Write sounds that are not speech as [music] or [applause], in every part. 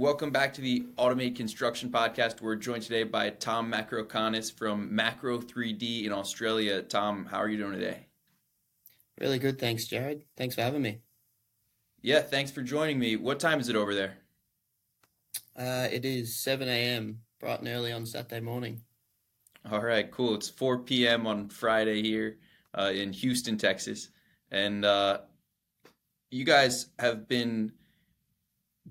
Welcome back to the Automate Construction Podcast. We're joined today by Tom Macrokonis from Macro 3D in Australia. Tom, how are you doing today? Really good, thanks, Jared. Thanks for having me. Yeah, thanks for joining me. What time is it over there? Uh, it is 7 a.m., bright and early on Saturday morning. All right, cool. It's 4 p.m. on Friday here uh, in Houston, Texas. And uh, you guys have been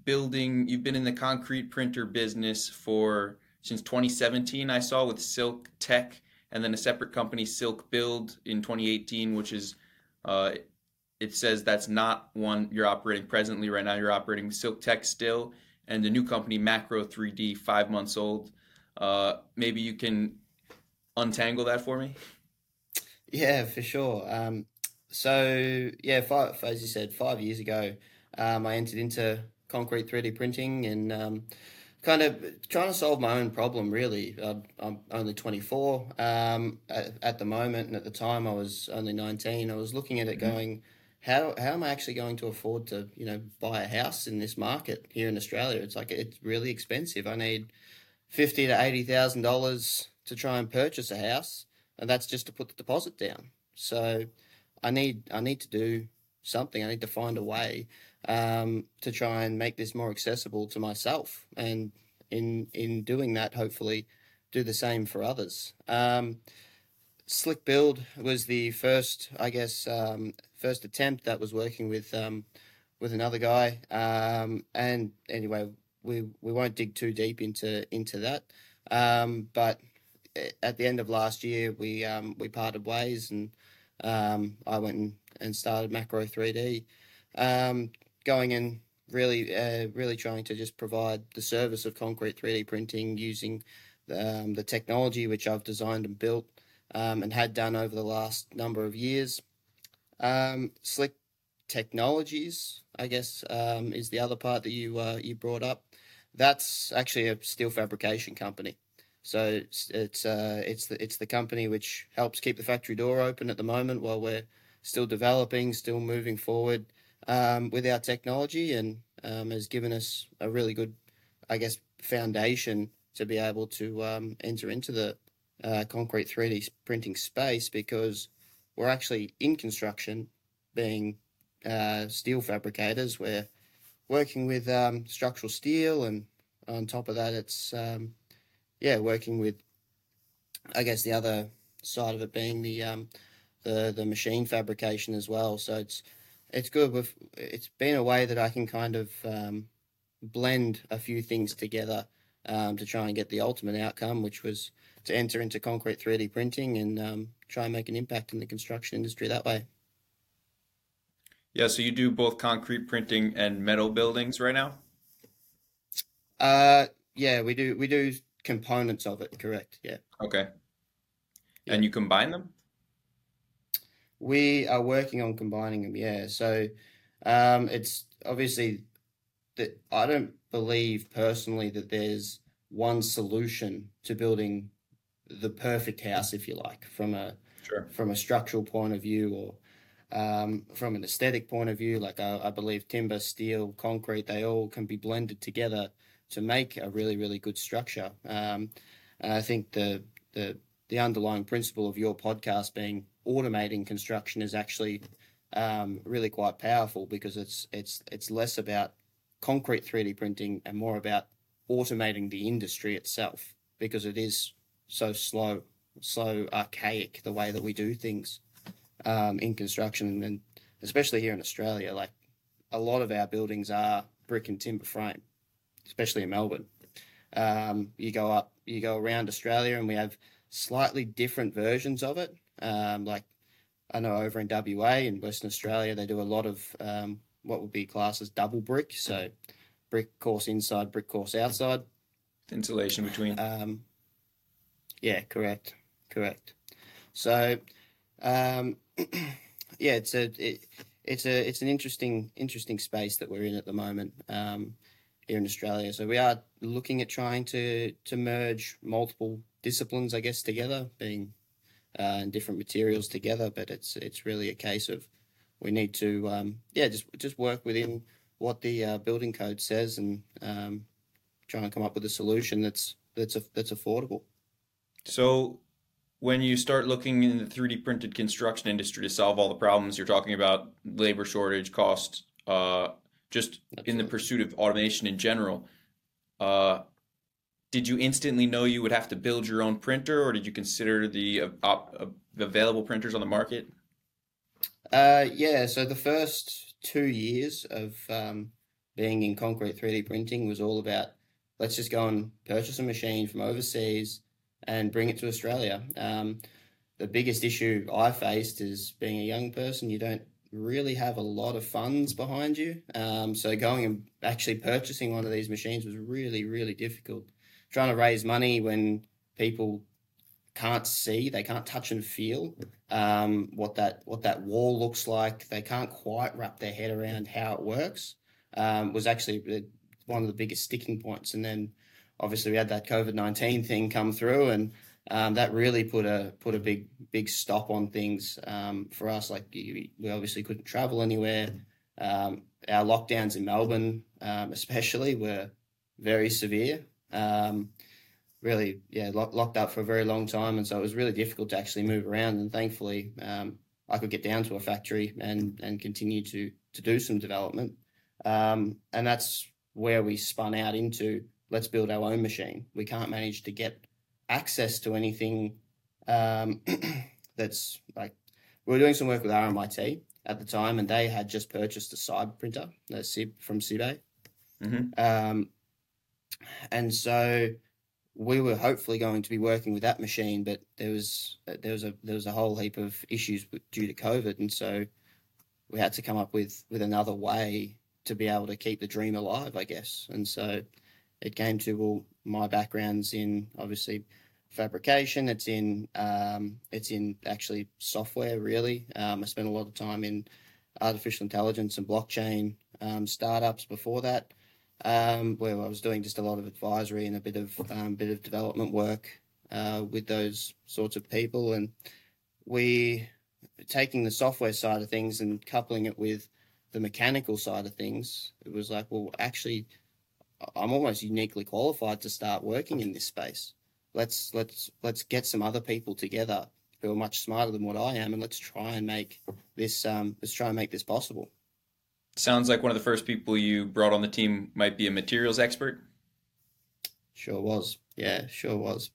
building, you've been in the concrete printer business for since 2017, I saw with Silk Tech, and then a separate company, Silk Build, in 2018, which is, uh, it says that's not one you're operating presently right now. You're operating Silk Tech still, and the new company, Macro 3D, five months old. Uh, maybe you can untangle that for me? Yeah, for sure. Um, so yeah, five, as you said, five years ago, um, I entered into concrete 3D printing and um, kind of trying to solve my own problem. Really, I'm only 24 um, at, at, the moment, and at the time I was only 19. I was looking at it, mm-hmm. going, how how am I actually going to afford to you know buy a house in this market here in Australia? It's like it's really expensive. I need fifty to eighty thousand dollars to try and purchase a house, and that's just to put the deposit down. So I need I need to do something. I need to find a way um, to try and make this more accessible to myself, and in in doing that, hopefully, do the same for others. Um, Slick Build was the first, I guess, um, first attempt that was working with um, with another guy. Um, and anyway, we we won't dig too deep into into that. Um, but at the end of last year, we we parted ways, and I went and, and started Macro 3D, um, going in really uh, really trying to just provide the service of concrete 3D printing using um, the technology which I've designed and built um, and had done over the last number of years. Um, Slick Technologies, I guess, um, is the other part that you uh, you brought up. That's actually a steel fabrication company. So it's it's uh, it's the it's the company which helps keep the factory door open at the moment while we're still developing, still moving forward um, with our technology, and um, has given us a really good, I guess, foundation to be able to um, enter into the uh, concrete 3D printing space because we're actually in construction, being uh, steel fabricators. We're working with um, structural steel, and on top of that, it's um, yeah, working with, I guess the other side of it being the um, the the machine fabrication as well. So it's it's good with it's been a way that I can kind of um, blend a few things together um, to try and get the ultimate outcome, which was to enter into concrete 3D printing and um, try and make an impact in the construction industry that way. Yeah, so you do both concrete printing and metal buildings right now. Uh, yeah, we do. We do components of it. Correct. Yeah. Okay. Yeah. And you combine them? We are working on combining them. Yeah. So um, it's obviously that I don't believe personally that there's one solution to building the perfect house, if you like, from a sure. from a structural point of view or um, from an aesthetic point of view. Like I, I believe timber, steel, concrete, they all can be blended together to make a really really good structure. Um, and I think the the the underlying principle of your podcast being automating construction is actually um, really quite powerful because it's it's it's less about concrete 3D printing and more about automating the industry itself because it is so slow, so archaic the way that we do things um, in construction and especially here in Australia. Like a lot of our buildings are brick and timber frame especially in Melbourne. Um, you go up, you go around Australia, and we have slightly different versions of it. Um, like I know over in WA in Western Australia, they do a lot of um, what would be classed as double brick. So brick course inside, brick course outside. Insulation between. Um, yeah, correct, correct. So, um, [clears throat] yeah, it's a it, it's a it's an interesting interesting space that we're in at the moment. Um, here in Australia. So we are looking at trying to to merge multiple disciplines, I guess, together, being uh, and different materials together. But it's it's really a case of we need to um, yeah just just work within what the uh, building code says and um, trying to come up with a solution that's that's a, that's affordable. So when you start looking in the 3D printed construction industry to solve all the problems you're talking about, labor shortage, cost, uh, just Absolutely. in the pursuit of automation in general, uh, did you instantly know you would have to build your own printer, or did you consider the uh, uh, available printers on the market? Uh, yeah, so the first two years of um, being in concrete 3D printing was all about let's just go and purchase a machine from overseas and bring it to Australia. Um, the biggest issue I faced is being a young person, you don't really have a lot of funds behind you. Um, so going and actually purchasing one of these machines was really, really difficult. Trying to raise money when people can't see, they can't touch and feel um, what that what that wall looks like. They can't quite wrap their head around how it works. Um, was actually one of the biggest sticking points. And then obviously we had that COVID nineteen thing come through, and um, that really put a put a big big stop on things um, for us. Like we obviously couldn't travel anywhere. Um, our lockdowns in Melbourne, um, especially, were very severe. Um, really, yeah, lock, locked up for a very long time, and so it was really difficult to actually move around. And thankfully, um, I could get down to a factory and and continue to to do some development. Um, and that's where we spun out into let's build our own machine. We can't manage to get access to anything um, [clears throat] that's like we were doing some work with RMIT at the time, and they had just purchased a side printer, from CyBe. Mm-hmm. Um, and so we were hopefully going to be working with that machine, but there was there was a there was a whole heap of issues due to COVID, and so we had to come up with with another way to be able to keep the dream alive, I guess. And so it came to well, my background's in obviously fabrication. It's in um, it's in actually software. Really, um, I spent a lot of time in artificial intelligence and blockchain um, startups before that, um, where I was doing just a lot of advisory and a bit of um, bit of development work uh, with those sorts of people. And we taking the software side of things and coupling it with the mechanical side of things. It was like, well, actually I'm almost uniquely qualified to start working in this space. Let's let's let's get some other people together who are much smarter than what I am, and let's try and make this um, let's try and make this possible. Sounds like one of the first people you brought on the team might be a materials expert. Sure was, yeah, sure was.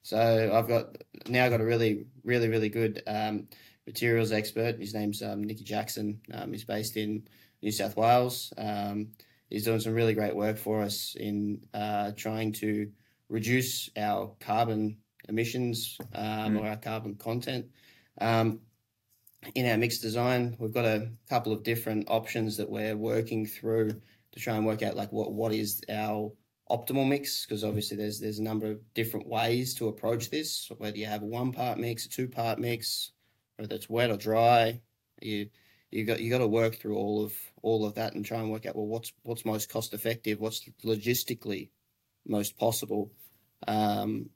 So I've got now got a really really really good um, materials expert. His name's um, Nicky Jackson. Um, he's based in New South Wales. Um, he's doing some really great work for us in uh, trying to reduce our carbon emissions um, mm. or our carbon content. Um, in our mixed design, we've got a couple of different options that we're working through to try and work out like what what is our optimal mix because obviously there's there's a number of different ways to approach this whether you have a one part mix a two part mix whether it's wet or dry you you got you got to work through all of all of that and try and work out well what's what's most cost effective, what's logistically most possible um,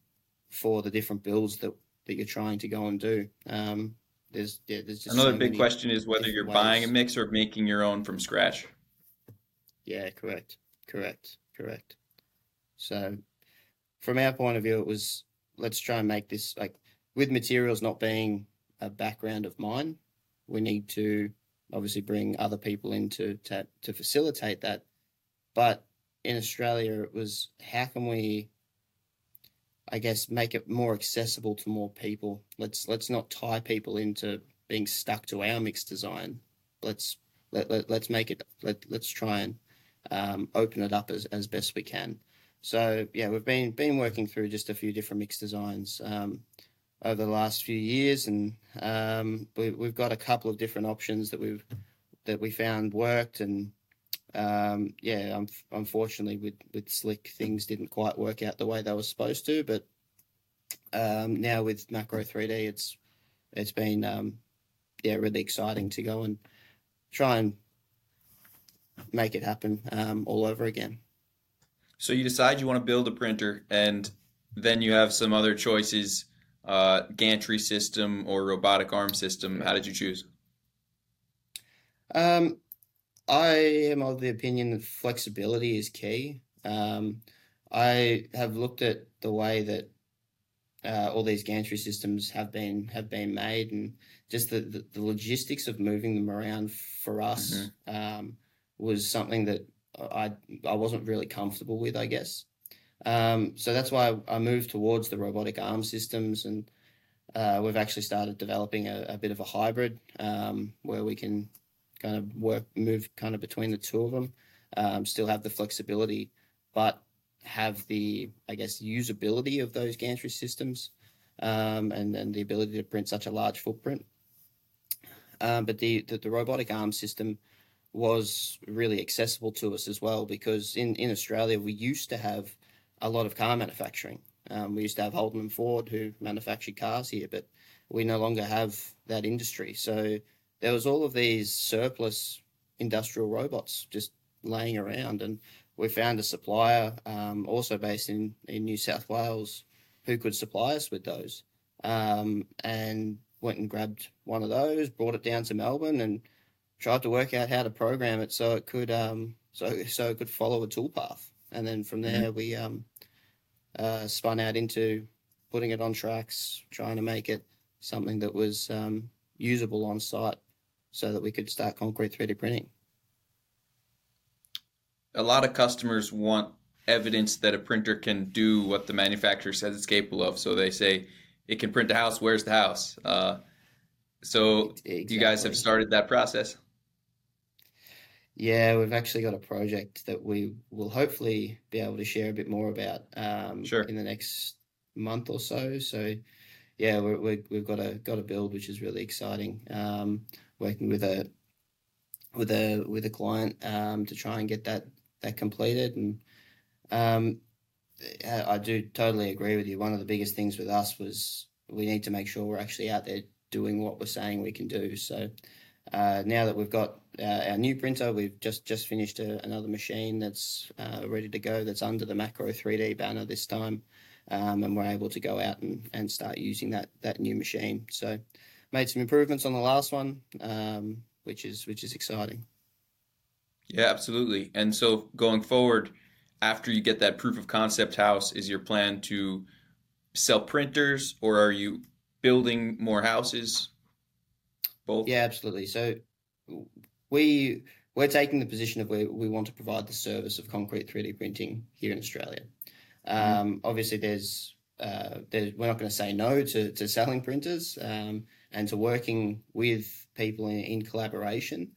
for the different builds that that you're trying to go and do. Um, there's there's just another so big question is whether you're ways. buying a mix or making your own from scratch. Yeah, correct, correct, correct. So, from our point of view, it was let's try and make this like with materials not being a background of mine, we need to obviously bring other people in to, to, to facilitate that. But in Australia, it was how can we, I guess, make it more accessible to more people? Let's let's not tie people into being stuck to our mixed design. Let's let, let let's make it. Let let's try and um, open it up as, as best we can. So yeah, we've been been working through just a few different mixed designs. Um, over the last few years, and um, we, we've got a couple of different options that we've that we found worked, and um, yeah, um, unfortunately with with Slick things didn't quite work out the way they were supposed to, but um, now with Macro 3D, it's it's been um, yeah really exciting to go and try and make it happen um, all over again. So you decide you want to build a printer, and then you have some other choices uh, gantry system or robotic arm system? How did you choose? Um, I am of the opinion that flexibility is key. Um, I have looked at the way that uh, all these gantry systems have been have been made, and just the, the, the logistics of moving them around for us mm-hmm. um, was something that I I wasn't really comfortable with, I guess. Um, so that's why I moved towards the robotic arm systems, and uh, we've actually started developing a, a bit of a hybrid um, where we can kind of work move kind of between the two of them, um, still have the flexibility, but have the, I guess, usability of those gantry systems um, and, and the ability to print such a large footprint. Um, but the, the, the, robotic arm system was really accessible to us as well because in, in Australia, we used to have a lot of car manufacturing. Um, we used to have Holden and Ford who manufactured cars here, but we no longer have that industry. So there was all of these surplus industrial robots just laying around. And we found a supplier, um, also based in, in New South Wales, who could supply us with those. Um, and went and grabbed one of those, brought it down to Melbourne, and tried to work out how to program it so it could um, so so it could follow a toolpath. And then from there, mm-hmm. we um, uh, spun out into putting it on tracks, trying to make it something that was um, usable on site, so that we could start concrete 3D printing a lot of customers want evidence that a printer can do what the manufacturer says it's capable of. So they say it can print a house. Where's the house? Uh, so exactly. you guys have started that process. Yeah, we've actually got a project that we will hopefully be able to share a bit more about um, sure. in the next month or so. So, yeah, we have got a got a build which is really exciting. Um, working with a with a with a client um, to try and get that that completed. And um, I do totally agree with you. One of the biggest things with us was we need to make sure we're actually out there doing what we're saying we can do. So uh, now that we've got uh, our new printer, we've just just finished a, another machine that's uh, ready to go. That's under the Macro 3D banner this time, um, and we're able to go out and, and start using that that new machine. So made some improvements on the last one, um, which is which is exciting. Yeah, absolutely. And so going forward, after you get that proof of concept house, is your plan to sell printers or are you building more houses? Both? Yeah, absolutely. So we we're taking the position of where we want to provide the service of concrete 3D printing here in Australia. Mm-hmm. Um, obviously, there's, uh, there's we're not going to say no to, to selling printers um, and to working with people in, in collaboration.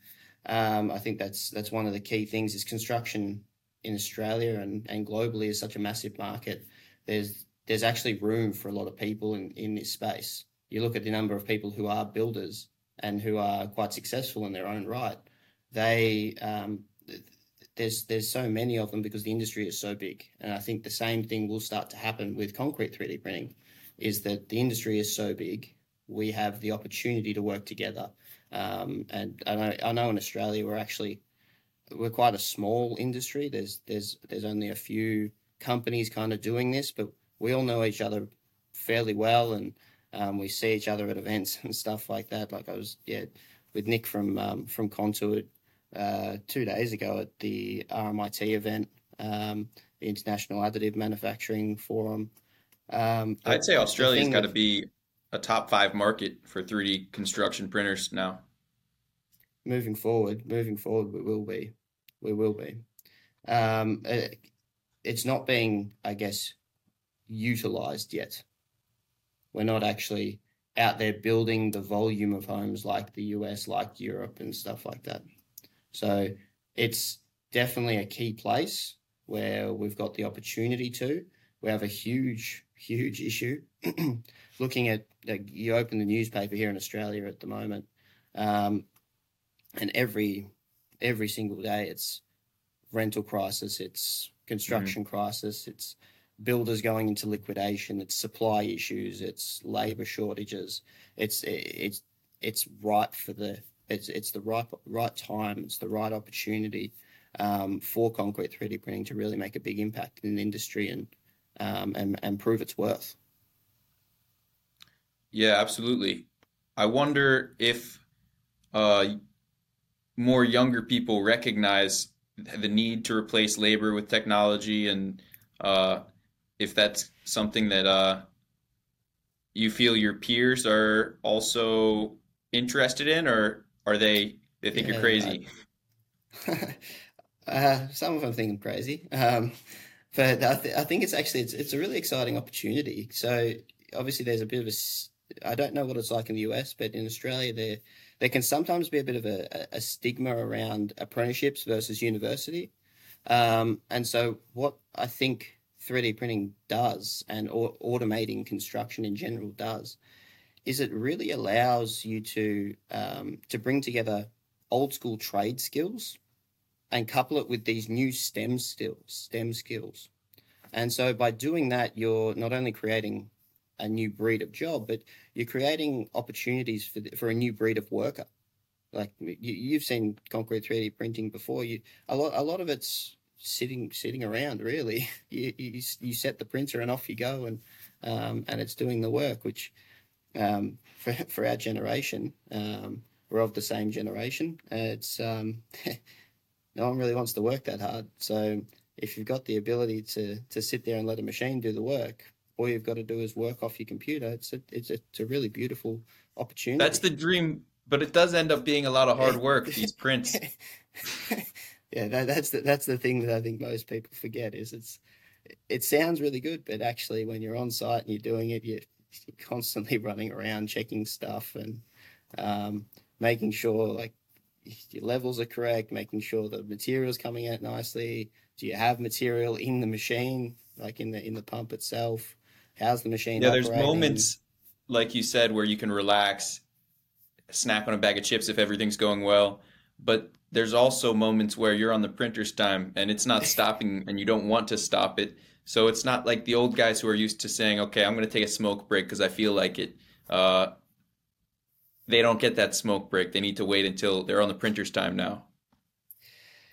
Um, I think that's that's one of the key things is construction in Australia and, and globally is such a massive market. There's there's actually room for a lot of people in, in this space. You look at the number of people who are builders and who are quite successful in their own right. They um, there's there's so many of them because the industry is so big, and I think the same thing will start to happen with concrete 3D printing. Is that the industry is so big, we have the opportunity to work together um, and I know, I know in Australia we're actually we're quite a small industry. There's there's there's only a few companies kind of doing this, but we all know each other fairly well, and um, we see each other at events [laughs] and stuff like that. Like I was yeah with Nick from um, from Contour uh, two days ago at the RMIT event, um, the International Additive Manufacturing Forum. Um, I'd say Australia's got to be a top five market for 3D construction printers now. Moving forward, moving forward, we will be, we will be. Um, it, it's not being, I guess, utilized yet. We're not actually out there building the volume of homes like the US, like Europe, and stuff like that. So it's definitely a key place where we've got the opportunity to. We have a huge, huge issue [clears throat] looking at like, you open the newspaper here in Australia at the moment, um, and every every single day it's rental crisis, it's construction mm-hmm. crisis, it's builders going into liquidation, it's supply issues, it's labor shortages, it's it's it's right for the it's it's the right right time, it's the right opportunity um, for concrete 3D printing to really make a big impact in the industry and um, and and prove its worth. Yeah, absolutely. I wonder if uh, more younger people recognize the need to replace labor with technology and Uh, if that's something that uh, you feel your peers are also interested in, or are they they think you're crazy? [laughs] Uh, some of them think I'm crazy, um, but I, th I think it's actually it's it's a really exciting opportunity. So obviously there's a bit of a s- I don't know what it's like in the US, but in Australia there there can sometimes be a bit of a, a stigma around apprenticeships versus university. Um, and so what I think 3D printing does and au- automating construction in general does is it really allows you to um, to bring together old school trade skills and couple it with these new STEM skills, STEM skills. And so by doing that, you're not only creating a new breed of job, but you're creating opportunities for the, for a new breed of worker. Like you, you've seen concrete 3D printing before. You a lot a lot of it's sitting sitting around really. [laughs] You you, you set the printer and off you go, and um, and it's doing the work, which um, for for our generation, um, we're of the same generation. It's um, [laughs] no one really wants to work that hard. So if you've got the ability to to sit there and let a machine do the work, all you've got to do is work off your computer. It's a it's a, it's a really beautiful opportunity. That's the dream, but it does end up being a lot of hard work, these [laughs] prints. [laughs] yeah, that, that's the that's the thing that I think most people forget is it's it sounds really good, but actually when you're on site and you're doing it, you're, you're constantly [laughs] running around checking stuff and um, making sure like your levels are correct, making sure the material's coming out nicely. Do you have material in the machine, like in the in the pump itself? How's the machine Yeah, there's moments, like you said, where you can relax, snack on a bag of chips if everything's going well. But there's also moments where you're on the printer's time and it's not [laughs] stopping and you don't want to stop it. So it's not like the old guys who are used to saying, okay, I'm going to take a smoke break because I feel like it. Uh, they don't get that smoke break. They need to wait until they're on the printer's time now.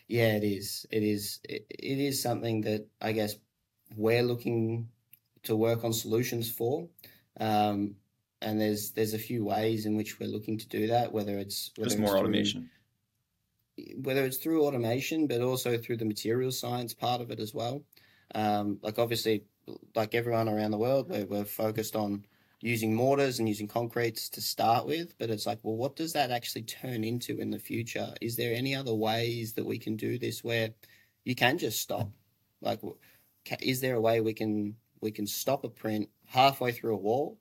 Yeah, it is. It is. It, it is something that I guess we're looking to work on solutions for. Um, and there's there's a few ways in which we're looking to do that, whether it's Just whether it's more through automation. whether it's through automation, but also through the material science part of it as well. Um, like obviously, like everyone around the world, we're, we're focused on using mortars and using concretes to start with, but it's like, well, what does that actually turn into in the future? Is there any other ways that we can do this where you can just stop? Like, is there a way we can we can stop a print halfway through a wall,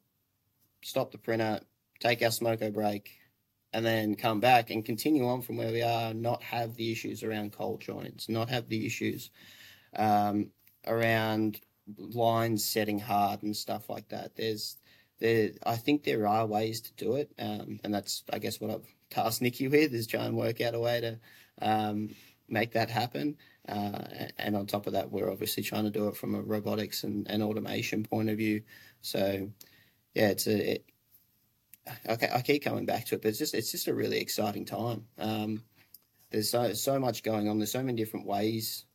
stop the printer, take our smoko break, and then come back and continue on from where we are, not have the issues around cold joints, not have the issues um, around lines setting hard and stuff like that. There's there, I think there are ways to do it, um, and that's I guess what I've tasked Nikki with is try and work out a way to um, make that happen. Uh, and on top of that, we're obviously trying to do it from a robotics and, and automation point of view. So yeah, it's a it, I, I keep coming back to it, but it's just it's just a really exciting time. Um, there's so so much going on. There's so many different ways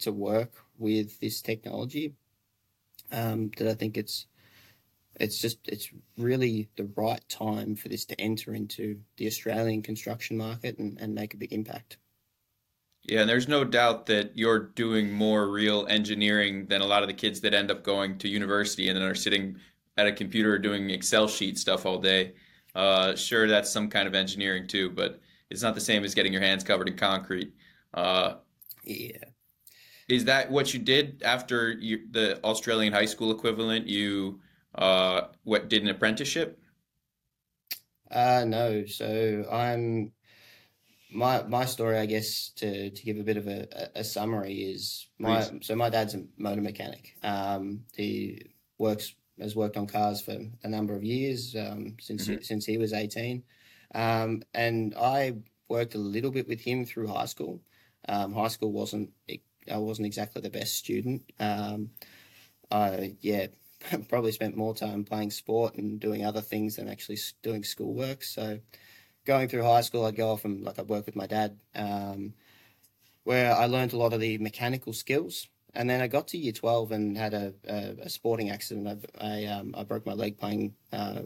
to work with this technology um, that I think it's it's just it's really the right time for this to enter into the Australian construction market and, and make a big impact. Yeah, and there's no doubt that you're doing more real engineering than a lot of the kids that end up going to university and then are sitting at a computer doing Excel sheet stuff all day. Uh, sure, that's some kind of engineering too, but it's not the same as getting your hands covered in concrete. Uh, Yeah. is that what you did after you, the Australian high school equivalent? You uh, what did an apprenticeship? Uh, no. So I'm my my story, I guess, to to give a bit of a, a summary is my Please. so my dad's a motor mechanic. Um, he works has worked on cars for a number of years um, since he, hmm since he was eighteen, um, and I worked a little bit with him through high school. Um, high school wasn't I wasn't exactly the best student. Um, I yeah [laughs] probably spent more time playing sport and doing other things than actually doing schoolwork. So going through high school, I'd go off and like I'd work with my dad, um, where I learned a lot of the mechanical skills. And then I got to year twelve and had a, a, a sporting accident. I I, um, I broke my leg playing uh,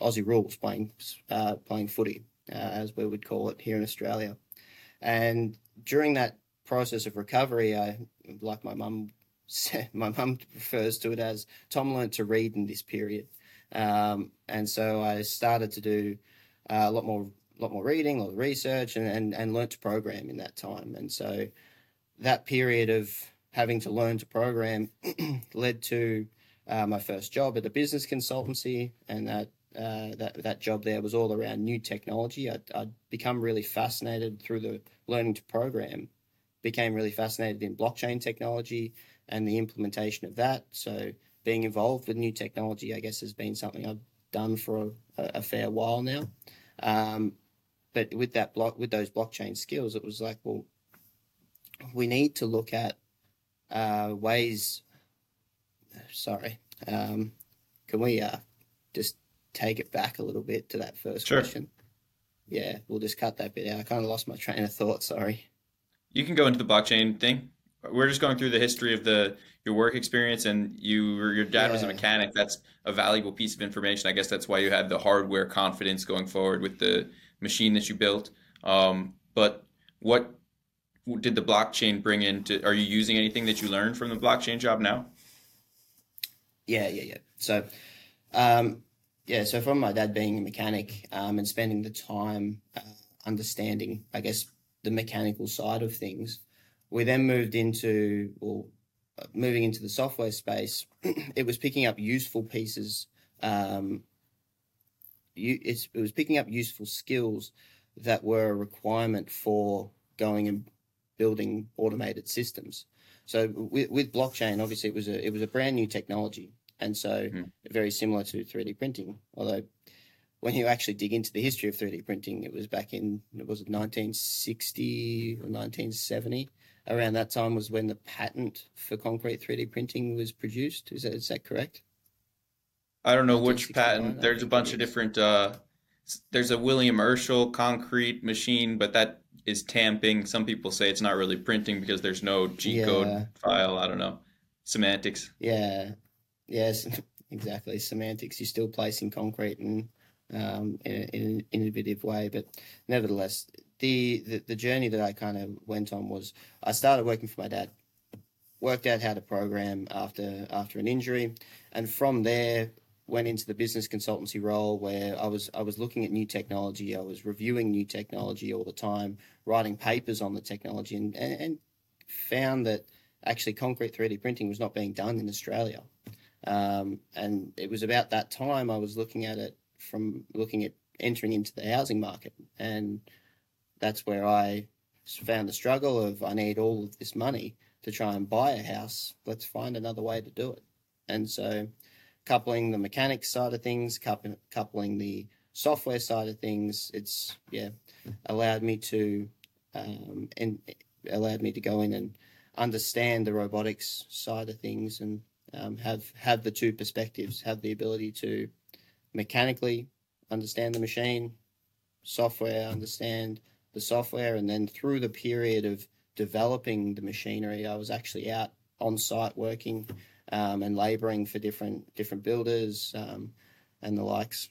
Aussie rules, playing uh, playing footy, uh, as we would call it here in Australia. And during that process of recovery, I like my mum [laughs] my mum refers to it as Tom learned to read in this period, um, and so I started to do uh, a lot more, lot more reading, a lot of research, and and and learned to program in that time. And so that period of having to learn to program [clears throat] led to uh, my first job at a business consultancy, and that uh, that that job there was all around new technology. I'd, I'd, become really fascinated through the learning to program, became really fascinated in blockchain technology and the implementation of that. So being involved with new technology, I guess, has been something I've done for a, a fair while now. Um, but with that block, with those blockchain skills, it was like, well, we need to look at uh, ways. Sorry, um, can we uh, just take it back a little bit to that first sure. question? Yeah, we'll just cut that bit out. I kind of lost my train of thought. Sorry. You can go into the blockchain thing. We're just going through the history of the your work experience, and you your dad yeah. was a mechanic. That's a valuable piece of information. I guess that's why you had the hardware confidence going forward with the machine that you built. Um, but what did the blockchain bring into? Are you using anything that you learned from the blockchain job now? Yeah, yeah, yeah. So, um, yeah, so from my dad being a mechanic um, and spending the time uh, understanding, I guess, the mechanical side of things, we then moved into, uh, moving into the software space, [clears throat] it was picking up useful pieces. Um, you, it was picking up useful skills that were a requirement for going and building automated systems. So with, with blockchain, obviously, it was a it was a brand new technology and so mm. very similar to 3D printing. Although when you actually dig into the history of 3D printing, it was back in was it 1960 or 1970. Around that time was when the patent for concrete 3D printing was produced. Is that is that correct? I don't know which patent. There's a bunch of different. Uh, there's a William Urschel concrete machine, but that is tamping. Some people say it's not really printing because there's no G code yeah. file. I don't know semantics. Yeah, Yes, [laughs] exactly. Semantics. You're still placing concrete in, um, in, in, an innovative way, but nevertheless, the, the journey that I kind of went on was I started working for my dad, worked out how to program after after an injury, and from there went into the business consultancy role where I was I was looking at new technology, I was reviewing new technology all the time, writing papers on the technology, and, and, and found that actually concrete 3D printing was not being done in Australia. Um, and it was about that time I was looking at it from looking at entering into the housing market. And that's where I found the struggle of I need all of this money to try and buy a house. Let's find another way to do it. And so coupling the mechanics side of things, coupling the software side of things, it's, yeah, allowed me to, um, and allowed me to go in and understand the robotics side of things and um, have have the two perspectives, have the ability to mechanically understand the machine, software understand the software, and then through the period of developing the machinery, I was actually out on site working um, and labouring for different different builders um, and the likes.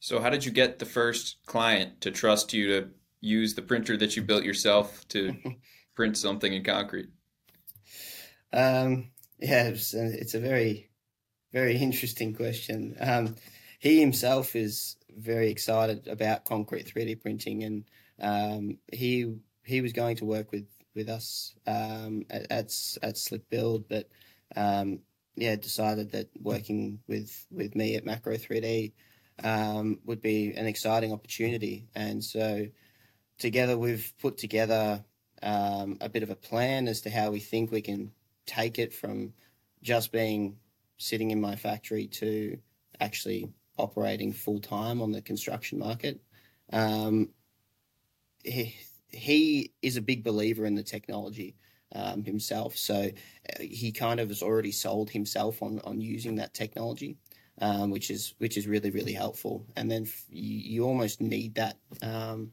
So, how did you get the first client to trust you to use the printer that you built yourself to [laughs] print something in concrete? Um, yeah, it's a, it's a very, very interesting question. Um, he himself is very excited about concrete 3D printing, and um, he he was going to work with with us um, at, at, at Slick Build, but um, yeah, decided that working with with me at Macro 3D um, would be an exciting opportunity, and so together we've put together um, a bit of a plan as to how we think we can take it from just being sitting in my factory to actually operating full time on the construction market. Um, he, he is a big believer in the technology um, himself, so uh, he kind of has already sold himself on on using that technology, um, which is which is really really helpful. And then you, you almost need that um,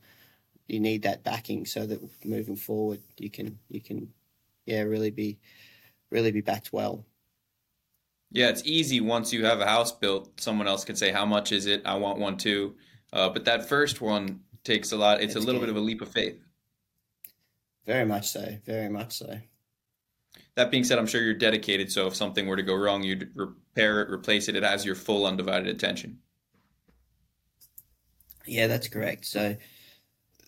you need that backing so that moving forward you can you can yeah really be really be backed well. Yeah, it's easy once you have a house built. Someone else can say, "How much is it? I want one too." Uh, but that first one takes a lot. It's, it's a little good. bit of a leap of faith. Very much so. Very much so. that being said, I'm sure you're dedicated. So if something were to go wrong, you'd repair it, replace it. It has your full undivided attention. Yeah, that's correct. So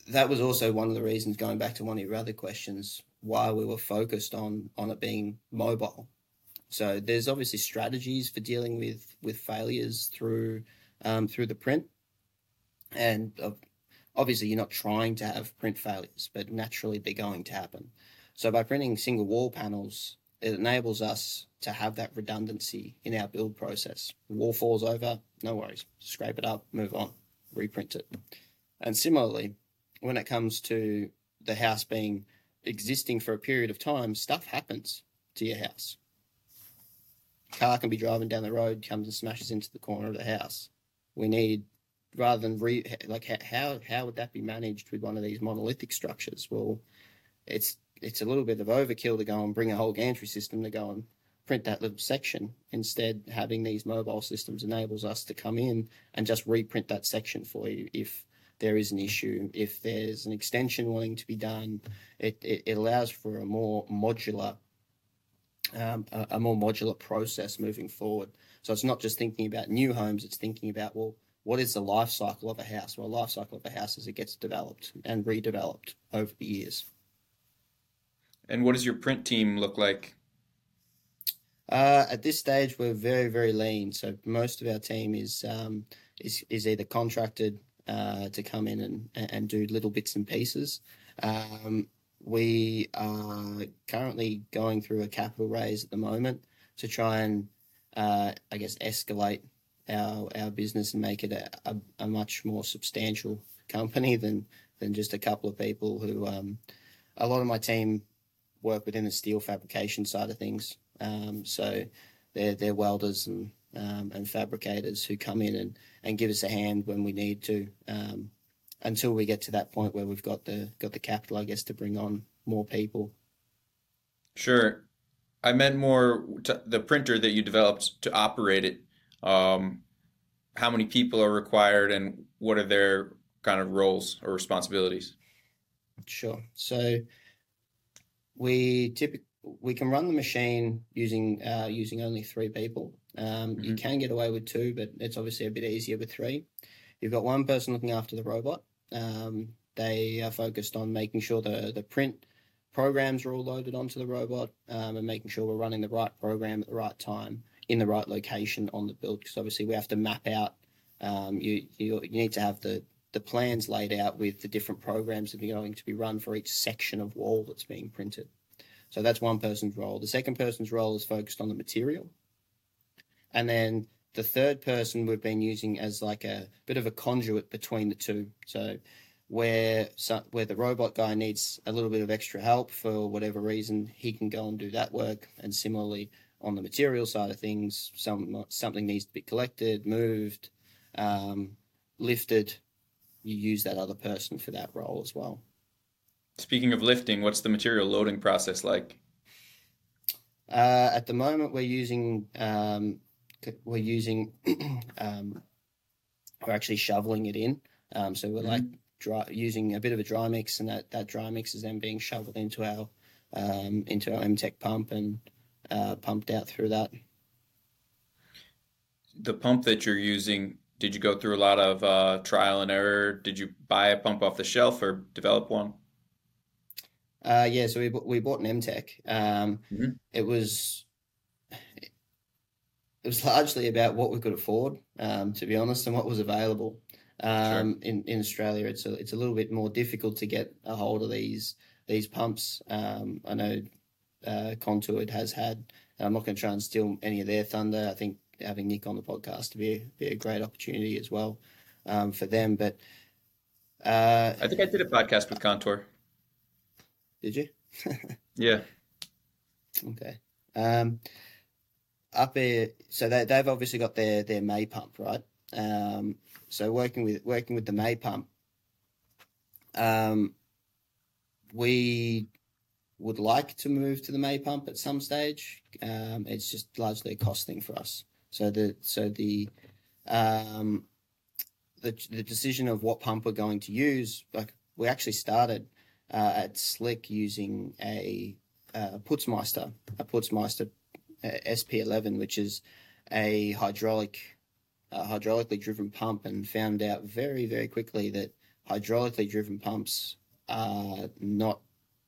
that was also one of the reasons, going back to one of your other questions, why we were focused on on it being mobile. So there's obviously strategies for dealing with with failures through um, through the print, and uh, obviously you're not trying to have print failures, but naturally they're going to happen. So by printing single wall panels, it enables us to have that redundancy in our build process. Wall falls over, no worries, scrape it up, move on, reprint it. And similarly, when it comes to the house being existing for a period of time, stuff happens to your house. Car can be driving down the road, comes and smashes into the corner of the house. We need rather than re like how how would that be managed with one of these monolithic structures? Well, it's it's a little bit of overkill to go and bring a whole gantry system to go and print that little section. Instead, having these mobile systems enables us to come in and just reprint that section for you if there is an issue, if there's an extension wanting to be done. It, it, it allows for a more modular um, a, a more modular process moving forward. So it's not just thinking about new homes; it's thinking about well, what is the life cycle of a house? Well, life cycle of a house is it gets developed and redeveloped over the years. And what does your print team look like? Uh, at this stage, we're very, very lean. So most of our team is um, is is either contracted uh, to come in and and do little bits and pieces. Um, we are currently going through a capital raise at the moment to try and, uh, I guess, escalate our our business and make it a, a, a, much more substantial company than than just a couple of people who. Um, a lot of my team work within the steel fabrication side of things, um, so they're they're welders and um, and fabricators who come in and, and give us a hand when we need to. Um, until we get to that point where we've got the got the capital, I guess, to bring on more people. Sure, I meant more the printer that you developed to operate it. Um, how many people are required, and what are their kind of roles or responsibilities? Sure. So we typically we can run the machine using uh, using only three people. Um, mm-hmm. You can get away with two, but it's obviously a bit easier with three. You've got one person looking after the robot. Um, they are focused on making sure the the print programs are all loaded onto the robot um, and making sure we're running the right program at the right time in the right location on the build. Because obviously we have to map out. Um, you, you you need to have the the plans laid out with the different programs that are going to be run for each section of wall that's being printed. So that's one person's role. The second person's role is focused on the material. And then the third person we've been using as like a bit of a conduit between the two. So where where the robot guy needs a little bit of extra help for whatever reason, he can go and do that work. And similarly, on the material side of things, some something needs to be collected, moved, um, lifted. You use that other person for that role as well. Speaking of lifting, what's the material loading process like? Uh, at the moment, we're using um, we're using [clears throat] um, we're actually shoveling it in. Um, so we're mm-hmm. like dry, using a bit of a dry mix, and that, that dry mix is then being shoveled into our um, into our M-Tec pump and uh, pumped out through that. The pump that you're using, did you go through a lot of uh, trial and error? Did you buy a pump off the shelf or develop one? Uh, yeah, so we we bought an M-Tec. Um, mm-hmm. It was it was largely about what we could afford, um, to be honest, and what was available. Um, sure. in, in Australia, it's a, it's a little bit more difficult to get a hold of these these pumps. Um, I know uh, Contoured has had. I'm not going to try and steal any of their thunder. I think having Nick on the podcast to be be a great opportunity as well um, for them. But uh, I think I did a podcast with Contour. Did you? [laughs] yeah. Okay. Um, up here, so they, they've obviously got their their May pump, right? Um, so working with working with the May pump, um, we would like to move to the May pump at some stage. Um, it's just largely a cost thing for us. So the so the um, the the decision of what pump we're going to use, like we actually started uh, at Slick using a uh, Putzmeister a Putzmeister SP11, which is a hydraulic, uh, hydraulically driven pump, and found out very, very quickly that hydraulically driven pumps are not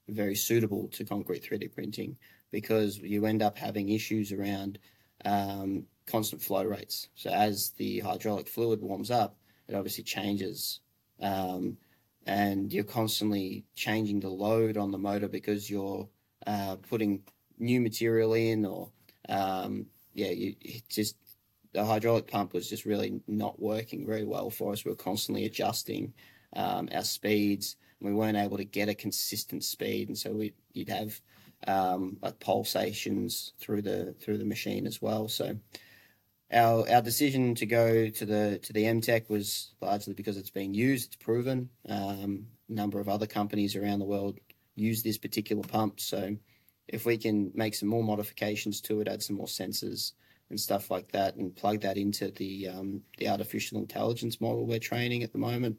very suitable to concrete 3D printing because you end up having issues around um, constant flow rates. So as the hydraulic fluid warms up, it obviously changes. Um, and you're constantly changing the load on the motor because you're uh, putting new material in or um, yeah, you just the hydraulic pump was just really not working very well for us. We were constantly adjusting um, our speeds. And we weren't able to get a consistent speed, and so we you'd have um, like pulsations through the through the machine as well. So our our decision to go to the to the M-Tec was largely because it's been used, it's proven. Um, a number of other companies around the world use this particular pump, so if we can make some more modifications to it, add some more sensors and stuff like that, and plug that into the um, the artificial intelligence model we're training at the moment,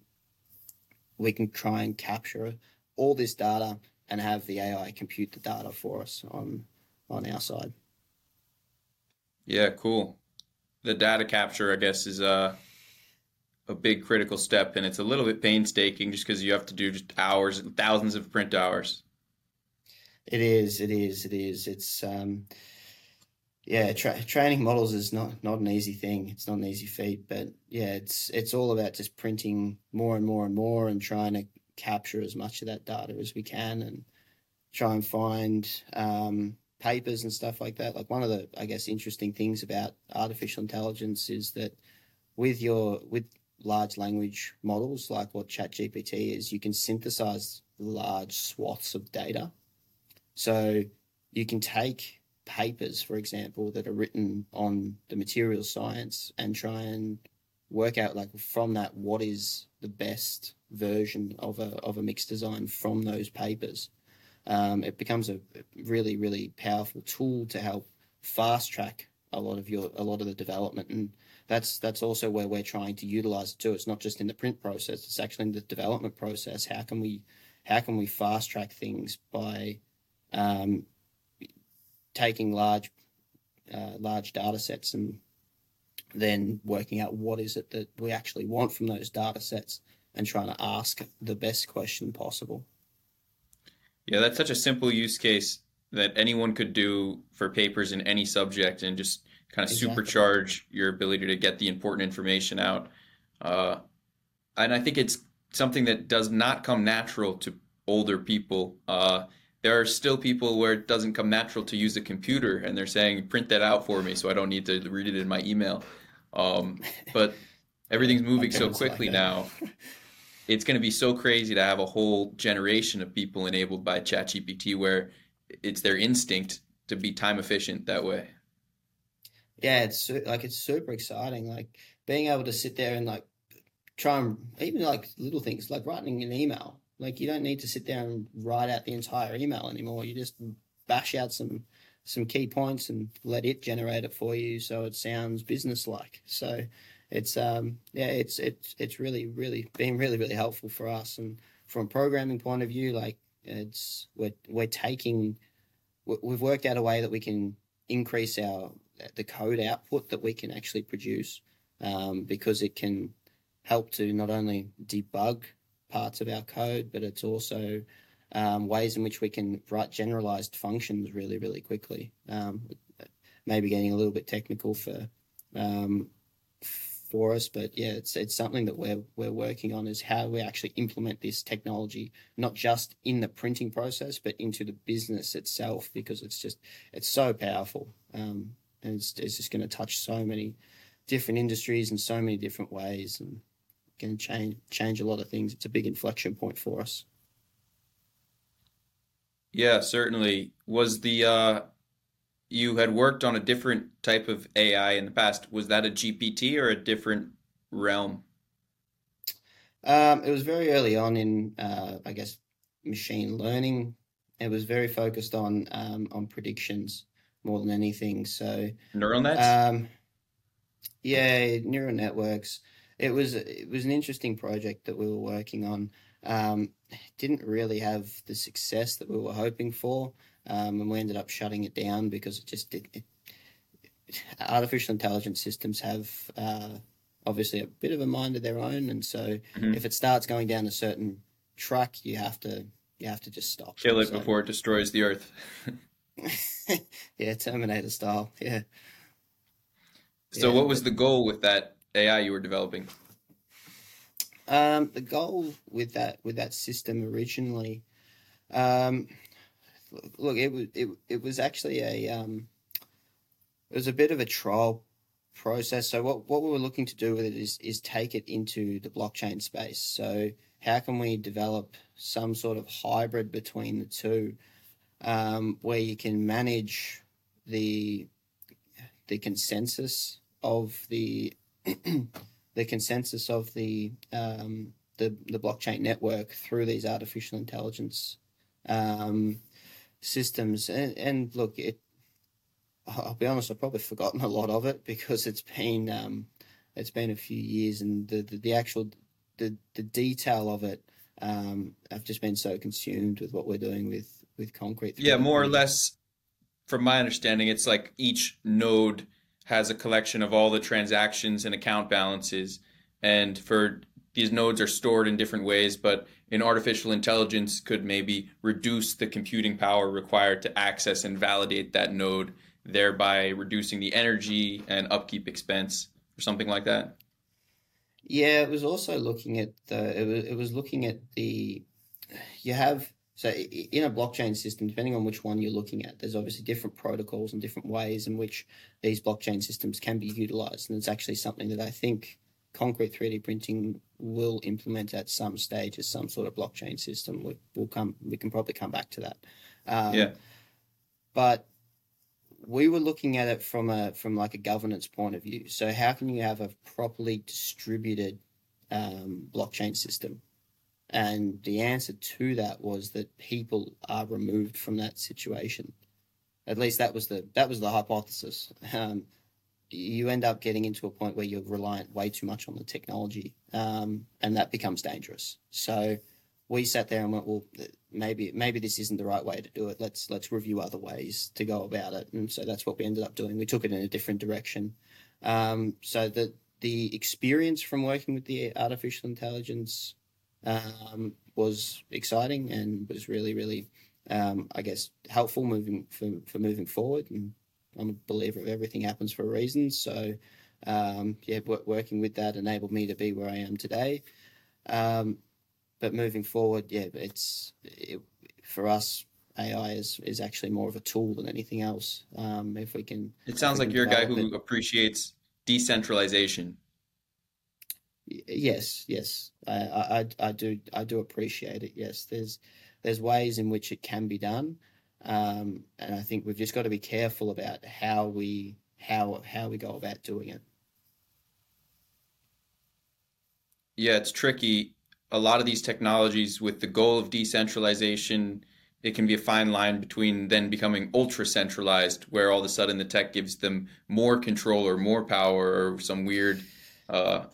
we can try and capture all this data and have the AI compute the data for us on on our side. Yeah, cool. The data capture, I guess, is a a big critical step, and it's a little bit painstaking just because you have to do just hours, thousands of print hours. It is. It is. It is. It's um, yeah. Tra- training models is not not an easy thing. It's not an easy feat. But yeah, it's it's all about just printing more and more and more and trying to capture as much of that data as we can and try and find um, papers and stuff like that. Like one of the I guess interesting things about artificial intelligence is that with your with large language models like what ChatGPT is, you can synthesize large swaths of data so you can take papers, for example, that are written on the material science and try and work out like from that what is the best version of a of a mixed design from those papers. Um, it becomes a really really powerful tool to help fast track a lot of your a lot of the development. And that's that's also where we're trying to utilize it too. It's not just in the print process it's actually in the development process. How can we how can we fast track things by um, taking large uh, large data sets and then working out what is it that we actually want from those data sets and trying to ask the best question possible. Yeah, that's such a simple use case that anyone could do for papers in any subject and just kind of exactly. supercharge your ability to get the important information out. Uh, and I think it's something that does not come natural to older people. Uh, there are still people where it doesn't come natural to use a computer and they're saying print that out for me so i don't need to read it in my email um, but [laughs] everything's moving so quickly like now [laughs] it's going to be so crazy to have a whole generation of people enabled by ChatGPT where it's their instinct to be time efficient that way. Yeah, it's like it's super exciting. Like being able to sit there and like try and even like little things like writing an email. Like you don't need to sit there and write out the entire email anymore. You just bash out some some key points and let it generate it for you so it sounds business like. So it's um yeah, it's it's it's really really been really really helpful for us and from a programming point of view like it's we're we're taking we've worked out a way that we can increase our the code output that we can actually produce um, because it can help to not only debug parts of our code, but it's also um, ways in which we can write generalized functions really, really quickly. Um, maybe getting a little bit technical for um, for us, but yeah, it's it's something that we're we're working on is how we actually implement this technology, not just in the printing process, but into the business itself, because it's just it's so powerful, um, and it's, it's just going to touch so many different industries in so many different ways, and can change change a lot of things. It's a big inflection point for us. Yeah, certainly. Was the uh, you had worked on a different type of AI in the past? Was that a GPT or a different realm? Um, it was very early on in, uh, I guess, machine learning. It was very focused on um, on predictions more than anything. So neural nets. Um, yeah, neural networks it was it was an interesting project that we were working on. Um, didn't really have the success that we were hoping for. um, and we ended up shutting it down because it just did. It, artificial intelligence systems have uh, obviously a bit of a mind of their own, and so Mhm. if it starts going down a certain track, you have to you have to just stop. Kill it So- before it destroys the earth. [laughs] yeah, Terminator style. Yeah. So, Yeah, what was the goal with that AI you were developing? Um, the goal with that with that system originally, um, look, it was it, it was actually a um, it was a bit of a trial process. So what what we were looking to do with it is is take it into the blockchain space. So how can we develop some sort of hybrid between the two, um, where you can manage the the consensus of the [clears throat] the consensus of the um, the the blockchain network through these artificial intelligence um, systems. And, and look, it. I'll be honest. I've probably forgotten a lot of it because it's been um, it's been a few years, and the the, the actual the the detail of it. Um, I've just been so consumed with what we're doing with with concrete. Yeah, more or less, from my understanding, it's like each node has a collection of all the transactions and account balances. And for these nodes are stored in different ways, but an artificial intelligence could maybe reduce the computing power required to access and validate that node, thereby reducing the energy and upkeep expense or something like that. Yeah, it was also looking at the it was, it was looking at the you have so in a blockchain system, depending on which one you're looking at, there's obviously different protocols and different ways in which these blockchain systems can be utilized, and it's actually something that I think concrete 3D printing will implement at some stage as some sort of blockchain system. We, we'll come, we can probably come back to that. Um, Yeah. but we were looking at it from a from like a governance point of view. So how can you have a properly distributed um, blockchain system? And the answer to that was that people are removed from that situation. At least that was the that was the hypothesis. Um, you end up getting into a point where you're reliant way too much on the technology, um, and that becomes dangerous. So we sat there and went, well, maybe maybe this isn't the right way to do it. Let's let's review other ways to go about it. And so that's what we ended up doing. We took it in a different direction. Um, so the the experience from working with the artificial intelligence um, was exciting and was really really um, I guess helpful moving for, for moving forward. And I'm a believer of everything happens for a reason. So um, yeah, wo- working with that enabled me to be where I am today. Um, but moving forward, yeah, it's it, for us. AI is, is actually more of a tool than anything else. Um, if we can, It sounds like you're a guy who appreciates decentralization. y- yes, yes, I, I, I- do, I do appreciate it. Yes, there's, there's ways in which it can be done, um, and I think we've just got to be careful about how we, how, how we go about doing it. Yeah, it's tricky. A lot of these technologies, with the goal of decentralization, it can be a fine line between then becoming ultra centralized, where all of a sudden the tech gives them more control or more power or some weird. Uh,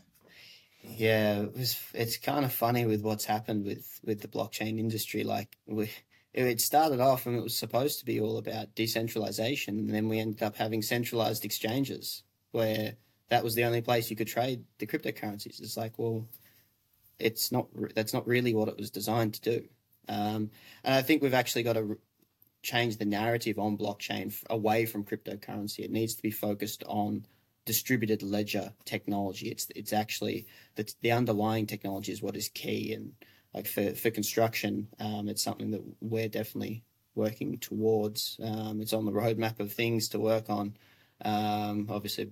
Yeah, it was, it's kind of funny with what's happened with, with the blockchain industry. Like we, it started off and it was supposed to be all about decentralization, and then we ended up having centralized exchanges where that was the only place you could trade the cryptocurrencies. It's like, well, it's not. That's not really what it was designed to do. Um, and I think we've actually got to change the narrative on blockchain away from cryptocurrency. It needs to be focused on distributed ledger technology. It's it's actually the the underlying technology is what is key, and like for for construction, um, it's something that we're definitely working towards. Um, it's on the roadmap of things to work on. Um, obviously,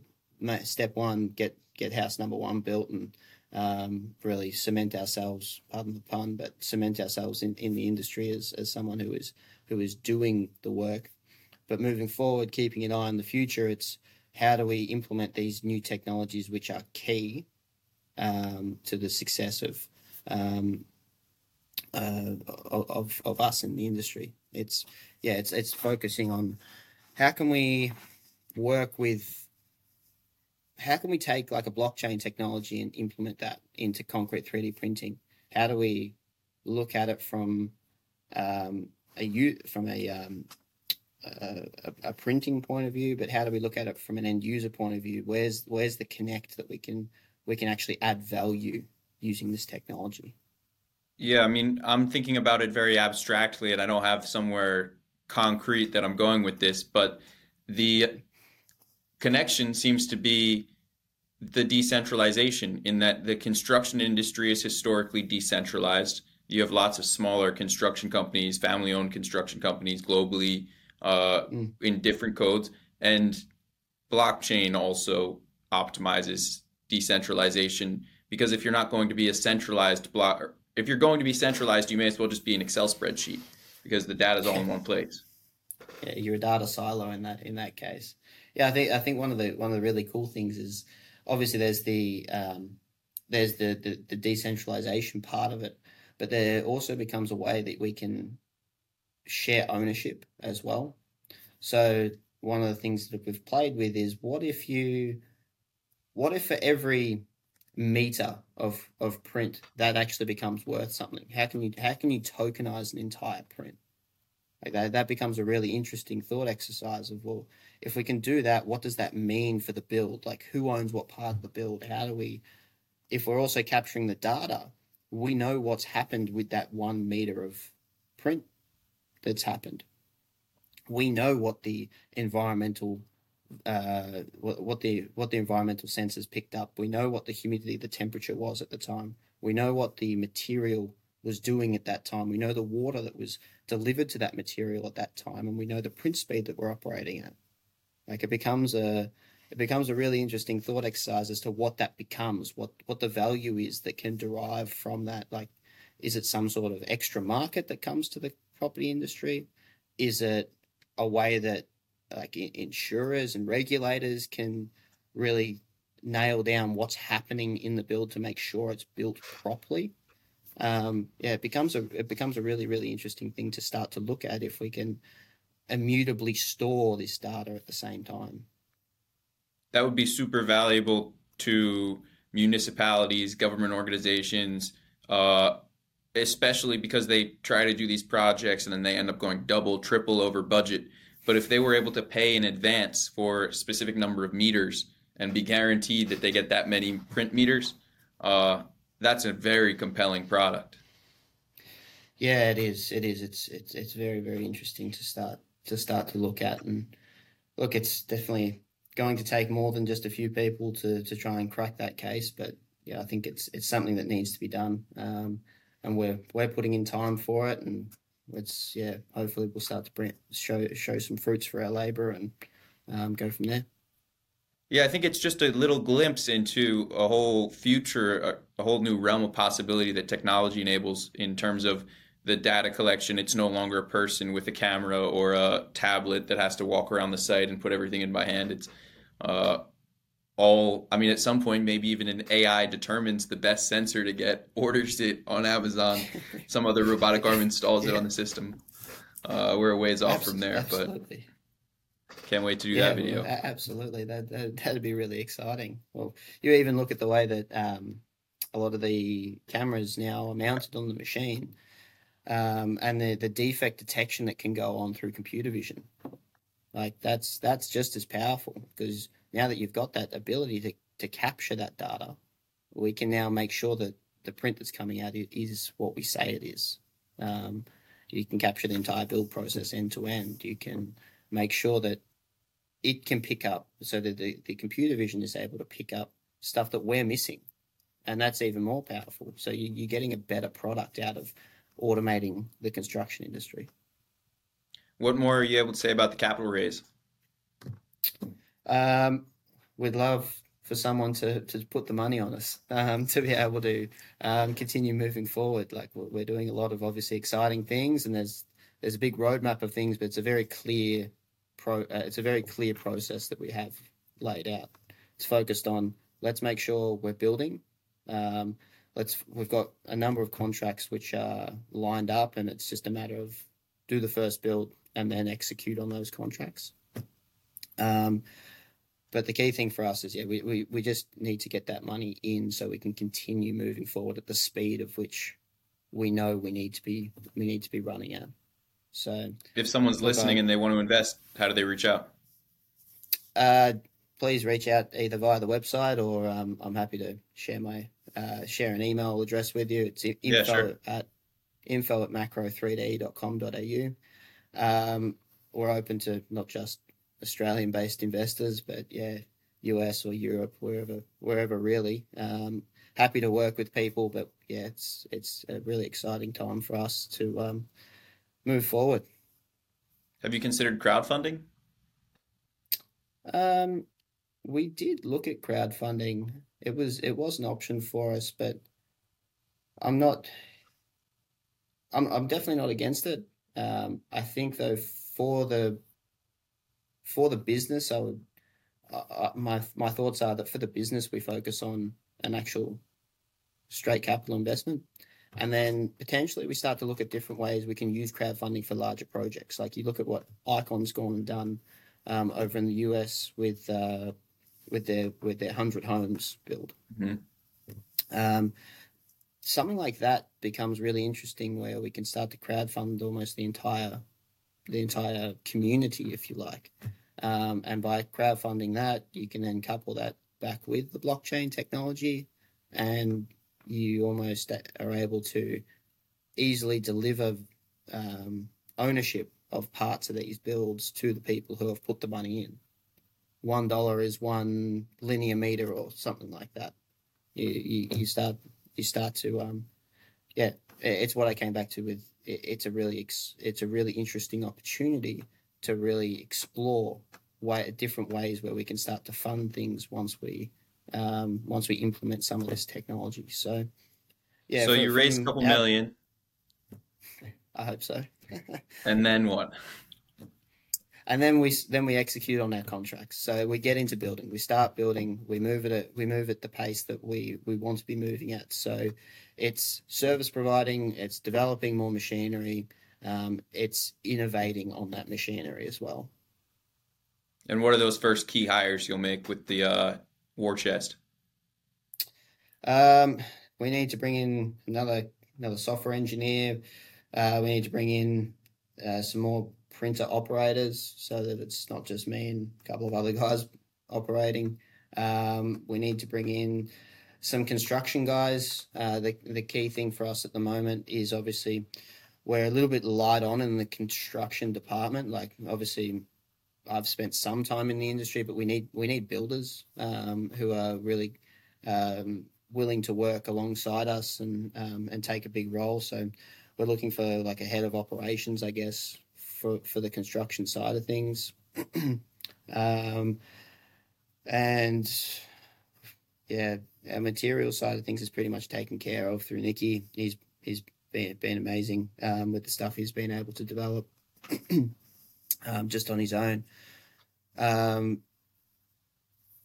step one, get get house number one built and um, really cement ourselves, pardon the pun, but cement ourselves in, in the industry as, as someone who is who is doing the work. But moving forward, keeping an eye on the future, it's how do we implement these new technologies which are key um, to the success of, um, uh, of of us in the industry. It's yeah, it's it's focusing on how can we work with how can we take like a blockchain technology and implement that into concrete 3D printing? How do we look at it from um, a from a um, a, a, printing point of view, but how do we look at it from an end user point of view? Where's where's the connect that we can we can actually add value using this technology? Yeah, I mean, I'm thinking about it very abstractly, and I don't have somewhere concrete that I'm going with this, but the connection seems to be the decentralization in that the construction industry is historically decentralized. You have lots of smaller construction companies, family owned construction companies globally uh, mm. in different codes. And blockchain also optimizes decentralization because if you're not going to be a centralized block, if you're going to be centralized, you may as well just be an Excel spreadsheet because the data is all in one place. [laughs] Yeah, you're a data silo in that in that case. Yeah, I think I think one of the one of the really cool things is obviously there's the um, there's the, the the decentralization part of it, but there also becomes a way that we can share ownership as well. So one of the things that we've played with is what if you what if for every meter of of print that actually becomes worth something? How can you how can you tokenize an entire print? Like that, that becomes a really interesting thought exercise of well, if we can do that, what does that mean for the build? Like who owns what part of the build? How do we if we're also capturing the data, we know what's happened with that one meter of print that's happened. We know what the environmental uh, what, what the what the environmental sensors picked up. We know what the humidity, the temperature was at the time. We know what the material was doing at that time. We know the water that was delivered to that material at that time, and we know the print speed that we're operating at. Like it becomes a it becomes a really interesting thought exercise as to what that becomes, what what the value is that can derive from that. Like, is it some sort of extra market that comes to the property industry? Is it a way that like insurers and regulators can really nail down what's happening in the build to make sure it's built properly? Um, yeah, it becomes a it becomes a really really interesting thing to start to look at if we can immutably store this data at the same time. That would be super valuable to municipalities, government organizations, uh, especially because they try to do these projects and then they end up going double, triple over budget. But if they were able to pay in advance for a specific number of meters and be guaranteed that they get that many print meters, uh, that's a very compelling product. Yeah, it is. It is. It's it's it's very very interesting to start to start to look at and look. It's definitely going to take more than just a few people to to try and crack that case, but yeah, I think it's it's something that needs to be done. Um, and we're we're putting in time for it, and it's yeah. Hopefully, we'll start to bring, show show some fruits for our labour and um, go from there. Yeah, I think it's just a little glimpse into a whole future, a whole new realm of possibility that technology enables in terms of the data collection. It's no longer a person with a camera or a tablet that has to walk around the site and put everything in by hand. It's uh, all i mean at some point maybe even an ai determines the best sensor to get [laughs] orders it on amazon. [laughs] Some other robotic arm installs yeah. it on the system. Uh, we're a ways off from there absolutely. but can't wait to do yeah, that video. well, absolutely. That, that that'd be really exciting. Well you even look at the way that um, a lot of the cameras now are mounted on the machine um, and the, the defect detection that can go on through computer vision. Like that's that's just as powerful because now that you've got that ability to, to capture that data, we can now make sure that the print that's coming out is what we say it is. Um, you can capture the entire build process end to end. You can make sure that it can pick up so that the, the computer vision is able to pick up stuff that we're missing. And that's even more powerful. So you, you're getting a better product out of automating the construction industry. What more are you able to say about the capital raise? Um, we'd love for someone to, to put the money on us um, to be able to um, continue moving forward. Like we're doing a lot of obviously exciting things, and there's there's a big roadmap of things, but it's a very clear pro. Uh, it's a very clear process that we have laid out. It's focused on let's make sure we're building. Um, let's we've got a number of contracts which are lined up, and it's just a matter of do the first build and then execute on those contracts. Um, but the key thing for us is, yeah, we, we, we just need to get that money in so we can continue moving forward at the speed of which we know we need to be we need to be running at. So If someone's listening I, and they want to invest, how do they reach out? uh, please reach out either via the website or um, I'm happy to share my uh, share an email address with you. It's Yeah, sure. info at info at macro3d.com.au. Um, we're open to not just Australian based investors, but yeah, US or Europe, wherever wherever really. Um, happy to work with people, but yeah, it's it's a really exciting time for us to um, move forward. Have you considered crowdfunding? Um, we did look at crowdfunding. It was it was an option for us, but I'm not. I'm I'm definitely not against it. Um, I think though for the for the business, I would. Uh, uh, my my thoughts are that for the business, we focus on an actual straight capital investment, and then potentially we start to look at different ways we can use crowdfunding for larger projects. Like you look at what Icon's gone and done um, over in the US with uh, with their with their hundred homes build. hmm Um, something like that becomes really interesting, where we can start to crowdfund almost the entire the entire community, if you like. Um, and by crowdfunding that, you can then couple that back with the blockchain technology, and you almost are able to easily deliver um, ownership of parts of these builds to the people who have put the money in. One dollar is one linear meter or something like that. You, you, you start you start to um, yeah, it's what I came back to with. It's a really it's a really interesting opportunity to really explore way different ways where we can start to fund things once we um, once we implement some of this technology. So yeah, So you raised a couple million, [laughs] I hope so. [laughs] and then what? and then we then we execute on our contracts. So we get into building. We start building. We move it at we move at the pace that we we want to be moving at. So it's service providing. It's developing more machinery. Um, it's innovating on that machinery as well. And what are those first key hires you'll make with the uh, war chest? Um, we need to bring in another another software engineer. Uh, we need to bring in uh, some more printer operators so that it's not just me and a couple of other guys operating. Um, we need to bring in some construction guys. Uh, the the key thing for us at the moment is obviously we're a little bit light on in the construction department. Like obviously, I've spent some time in the industry, but we need we need builders um, who are really um, willing to work alongside us and um, and take a big role. So we're looking for like a head of operations, I guess, for for the construction side of things. [clears throat] um, and yeah, our material side of things is pretty much taken care of through Nicky. He's he's been been amazing um, with the stuff he's been able to develop [clears throat] um, just on his own. Um,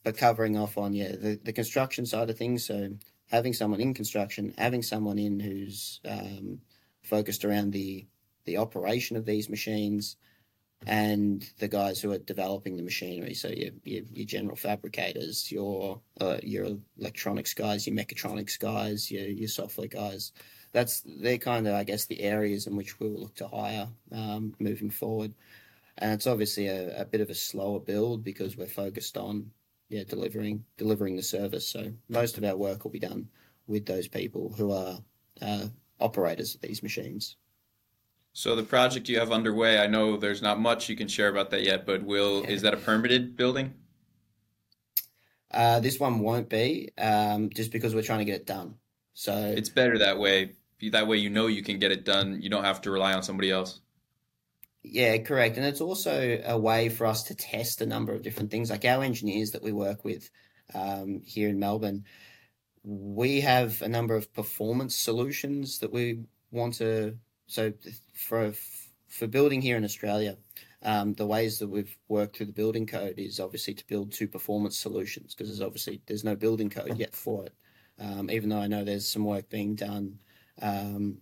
but covering off on yeah the, the construction side of things, so having someone in construction, having someone in who's um, focused around the the operation of these machines, and the guys who are developing the machinery. So your your, your general fabricators, your uh, your electronics guys, your mechatronics guys, your your software guys. That's they're kind of I guess the areas in which we will look to hire um, moving forward. And it's obviously a, a bit of a slower build because we're focused on yeah delivering delivering the service. So most of our work will be done with those people who are uh, operators of these machines. So the project you have underway, I know there's not much you can share about that yet, but will Yeah. [laughs] is that a permitted building? Uh, this one won't be um, just because we're trying to get it done. So It's better that way. That way you know you can get it done. You don't have to rely on somebody else. Yeah, correct. And it's also a way for us to test a number of different things. Like our engineers that we work with um, here in Melbourne, we have a number of performance solutions that we want to. So for for building here in Australia, um, the ways that we've worked through the building code is obviously to build two performance solutions because there's obviously there's no building code yet for it. Um, even though I know there's some work being done, um,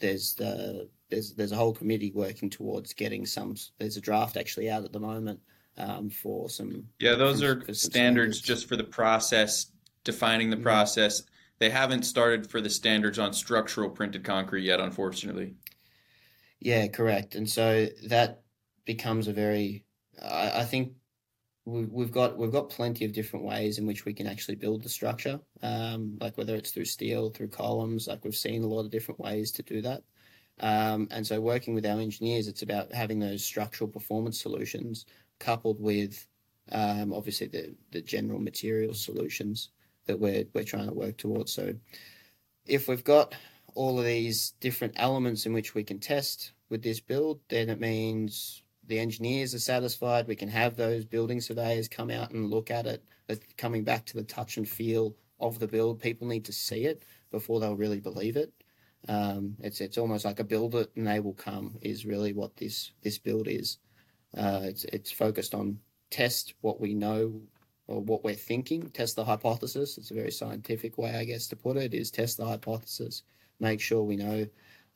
there's the there's there's a whole committee working towards getting some. There's a draft actually out at the moment um, for some. Yeah, those for- are some standards just for the process, defining the Mhm. process. They haven't started for the standards on structural printed concrete yet, unfortunately. Yeah, correct. And so that becomes a very, I, I think we've got we've got plenty of different ways in which we can actually build the structure. Um, like whether it's through steel, through columns, like we've seen a lot of different ways to do that. Um, and so working with our engineers, it's about having those structural performance solutions coupled with um, obviously the the general material solutions that we're we're trying to work towards. So if we've got all of these different elements in which we can test with this build, then it means the engineers are satisfied. We can have those building surveyors come out and look at it. But coming back to the touch and feel of the build, people need to see it before they'll really believe it. Um, it's it's almost like a build it and they will come is really what this this build is. Uh, it's it's focused on test what we know or what we're thinking, test the hypothesis. It's a very scientific way, I guess, to put it, is test the hypothesis, make sure we know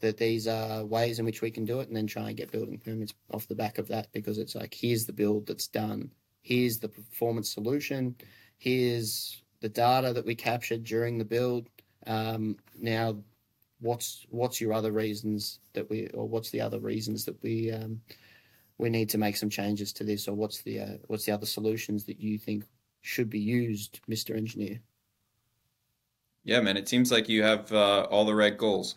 that these are ways in which we can do it, and then try and get building permits off the back of that because it's like, here's the build that's done, here's the performance solution, here's the data that we captured during the build. Um, now, what's what's your other reasons that we, or what's the other reasons that we um, we need to make some changes to this, or what's the uh, what's the other solutions that you think should be used, Mr. Engineer? Yeah, man, it seems like you have uh, all the right goals.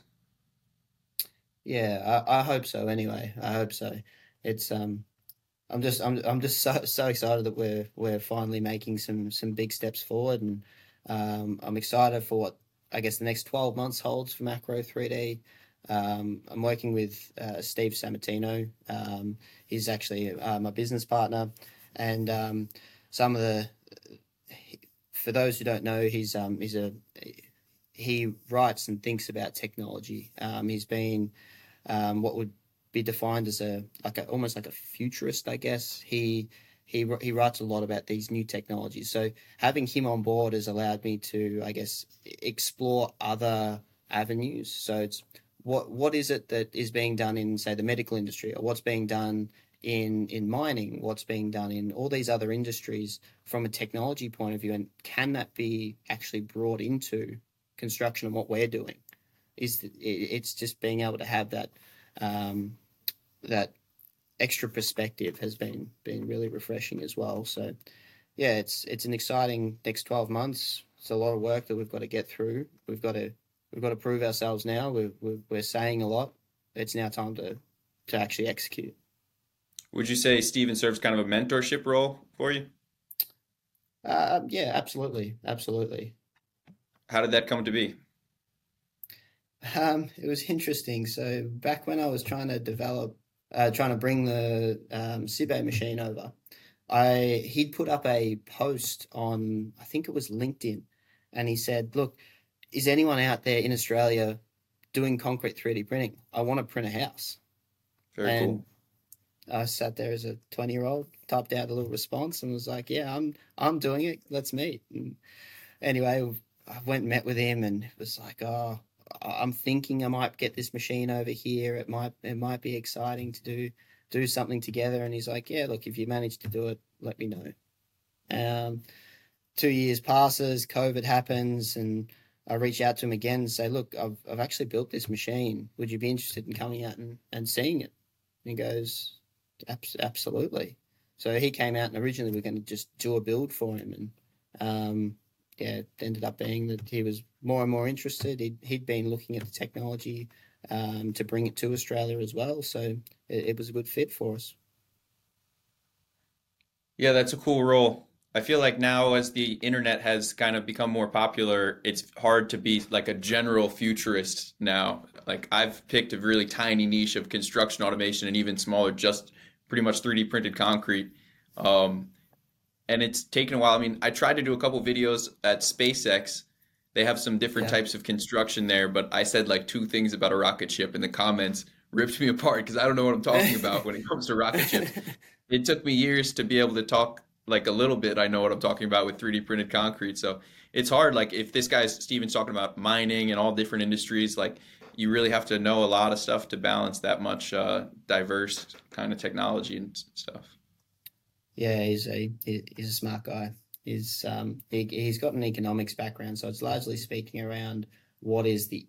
Yeah, I, I hope so. Anyway, I hope so. It's um, I'm just I'm I'm just so so excited that we're we're finally making some some big steps forward, and um, I'm excited for what I guess the next 12 months holds for Macro 3D. Um, I'm working with uh, Steve Sammartino. Um, he's actually uh, my business partner, and um, some of the for those who don't know, he's um, he's a he writes and thinks about technology. Um, he's been um, what would be defined as a like a, almost like a futurist, I guess. He he he writes a lot about these new technologies. So having him on board has allowed me to, I guess, explore other avenues. So it's what what is it that is being done in say the medical industry, or what's being done in in mining, what's being done in all these other industries from a technology point of view, and can that be actually brought into construction and what we're doing? Is it's just being able to have that um, that extra perspective has been been really refreshing as well. So yeah, it's it's an exciting next twelve months. It's a lot of work that we've got to get through. We've got to we've got to prove ourselves now. We're we're, we're saying a lot. It's now time to to actually execute. Would you say Steven serves kind of a mentorship role for you? Uh, yeah, absolutely, absolutely. How did that come to be? Um, it was interesting. So back when I was trying to develop, uh, trying to bring the um, CyBe machine over, I he'd put up a post on I think it was LinkedIn, and he said, "Look, is anyone out there in Australia doing concrete 3D printing? I want to print a house." Very and cool. I sat there as a 20 year old, typed out a little response and was like, yeah, I'm, I'm doing it. Let's meet. And anyway, I went and met with him and it was like, oh, I'm thinking I might get this machine over here. It might, it might be exciting to do, do something together. And he's like, yeah, look, if you manage to do it, let me know. Um, two years passes, COVID happens, and I reach out to him again and say, look, I've, I've actually built this machine. Would you be interested in coming out and, and seeing it? And he goes, absolutely. So he came out and originally we are going to just do a build for him, and um, it ended up being that he was more and more interested. He'd, he'd been looking at the technology um, to bring it to Australia as well, so it, it was a good fit for us. Yeah, that's a cool role. I feel like now, as the internet has kind of become more popular, it's hard to be like a general futurist now. Like, I've picked a really tiny niche of construction automation and even smaller, just pretty much 3D printed concrete. Um, and it's taken a while. I mean, I tried to do a couple videos at SpaceX. They have some different yeah. types of construction there, but I said like two things about a rocket ship, and the comments ripped me [laughs] apart because I don't know what I'm talking about when it [laughs] comes to rocket ships. It took me years to be able to talk like a little bit. I know what I'm talking about with 3D printed concrete. So it's hard. Like if this guy's Steven's talking about mining and all different industries, like you really have to know a lot of stuff to balance that much uh, diverse kind of technology and stuff. Yeah, he's a he's a smart guy. He's um he, he's got an economics background, so it's largely speaking around what is the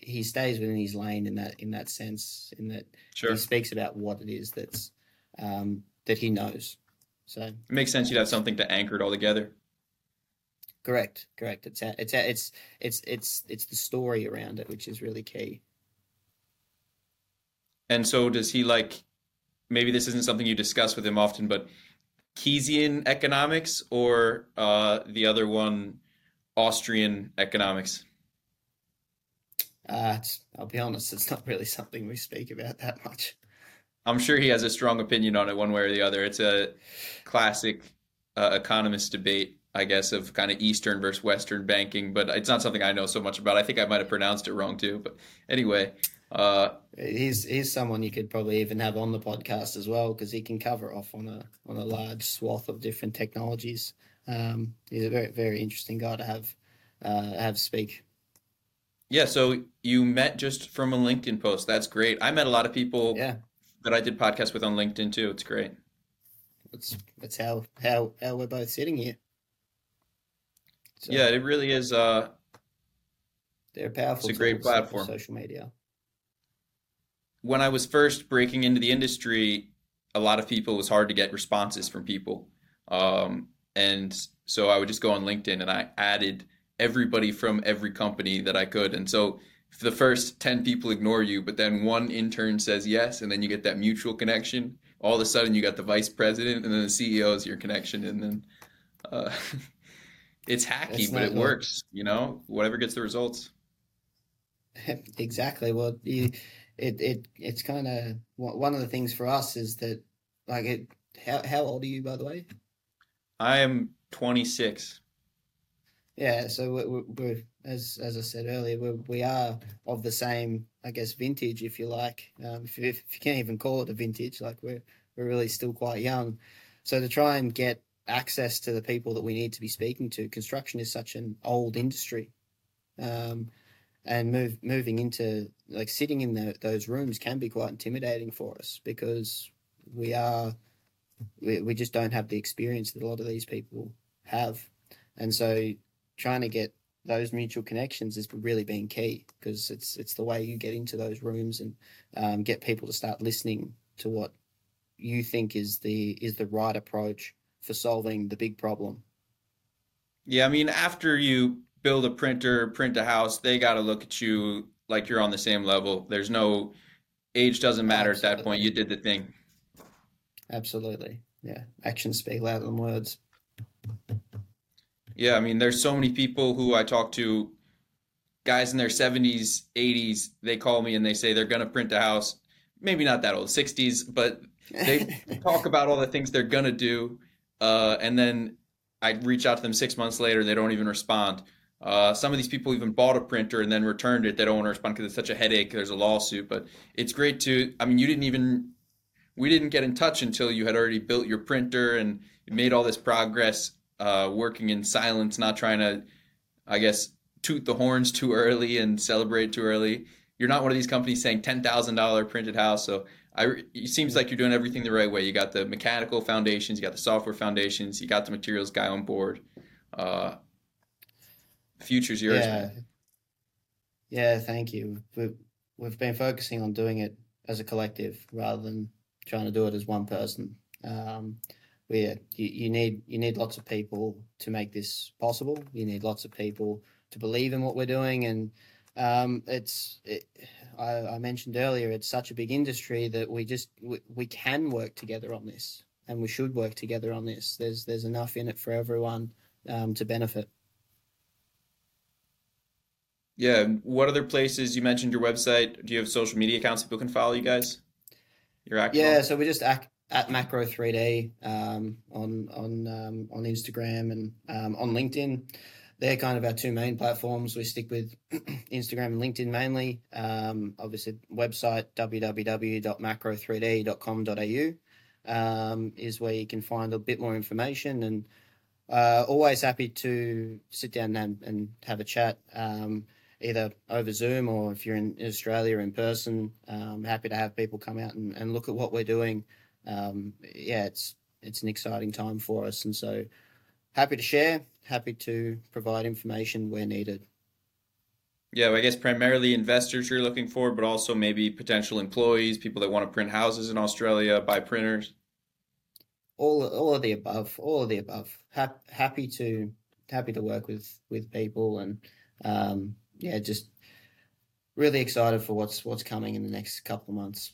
he stays within his lane in that in that sense. In that Sure. he speaks about what it is that's um, that he knows. So It makes sense you'd have something to anchor it all together. correct, correct. It's a, it's a, it's it's it's it's the story around it which is really key. And so does he like maybe this isn't something you discuss with him often, but Keynesian economics or uh, the other one, Austrian economics? Uh, it's, I'll be honest, it's not really something we speak about that much. I'm sure he has a strong opinion on it one way or the other. It's a classic uh, economist debate, I guess, of kind of Eastern versus Western banking, but it's not something I know so much about. I think I might have pronounced it wrong too. But anyway, uh, He's he's someone you could probably even have on the podcast as well because he can cover off on a on a large swath of different technologies. Um, he's a very very interesting guy to have uh, have speak. yeah, so you met just from a LinkedIn post. That's great. I met a lot of people Yeah, that I did podcasts with on LinkedIn too. It's great. that's that's how how how we're both sitting here. So Yeah, it really is. Uh, they're powerful. it's a great platform. Social media. When I was first breaking into the industry, a lot of people it was hard to get responses from people. Um, and so I would just go on LinkedIn and I added everybody from every company that I could. And so if the first 10 people ignore you, but then one intern says yes, and then you get that mutual connection, all of a sudden you got the vice president and then the CEO is your connection. And then uh, [laughs] it's hacky, but it good. works, you know, whatever gets the results. [laughs] exactly. Well, you, it it it's kind of one of the things for us is that like it. How how old are you, by the way? I am 26. Yeah, so we're, we're, as as I said earlier, we're, we are of the same, I guess, vintage, if you like. Um, if, you, if you can't even call it a vintage, like we're we're really still quite young. So to try and get access to the people that we need to be speaking to, construction is such an old industry, um, and move moving into like sitting in the, those rooms can be quite intimidating for us because we are we, we just don't have the experience that a lot of these people have, and so trying to get those mutual connections has really been key because it's it's the way you get into those rooms and um, get people to start listening to what you think is the is the right approach for solving the big problem. Yeah, I mean, after you build a printer, print a house, they got to look at you like you're on the same level. There's no age doesn't matter at that point. You did the thing. Absolutely, yeah. Actions speak louder than words. Yeah, I mean, there's so many people who I talk to, guys in their 70s, 80s, they call me and they say they're going to print a house. Maybe not that old, 60s, but they [laughs] talk about all the things they're going to do. Uh, and then I reach out to them six months later, and they don't even respond. Uh, some of these people even bought a printer and then returned it. They don't want to respond because it's such a headache. There's a lawsuit, but it's great to. I mean, you didn't even. We didn't get in touch until you had already built your printer and made all this progress, uh, working in silence, not trying to, I guess, toot the horns too early and celebrate too early. You're not one of these companies saying ten thousand dollar printed house. So I, it seems like you're doing everything the right way. You got the mechanical foundations, you got the software foundations, you got the materials guy on board. Uh, future's yours, yeah, man. yeah. Thank you. We've we've been focusing on doing it as a collective rather than trying to do it as one person. Um, we you, you need you need lots of people to make this possible. You need lots of people to believe in what we're doing, and um, it's it, I, I mentioned earlier it's such a big industry that we just we, we can work together on this, and we should work together on this. There's there's enough in it for everyone um, to benefit. Yeah. What other places? You mentioned your website. Do you have social media accounts people can follow you guys? You're active Yeah, on? so we just at, at Macro 3D um, on on um, on Instagram and um, on LinkedIn. They're kind of our two main platforms. We stick with [clears throat] Instagram and LinkedIn mainly. Um, obviously, website www.macro3d.com.au um, is where you can find a bit more information and uh, always happy to sit down and, and have a chat. Either over Zoom or if you're in Australia in person, um, happy to have people come out and, and look at what we're doing. Um, yeah, it's it's an exciting time for us, and so happy to share, happy to provide information where needed. Yeah, well, I guess primarily investors you're looking for, but also maybe potential employees, people that want to print houses in Australia, buy printers. All all of the above, all of the above. Hap, happy to happy to work with with people and um, yeah, just really excited for what's what's coming in the next couple of months.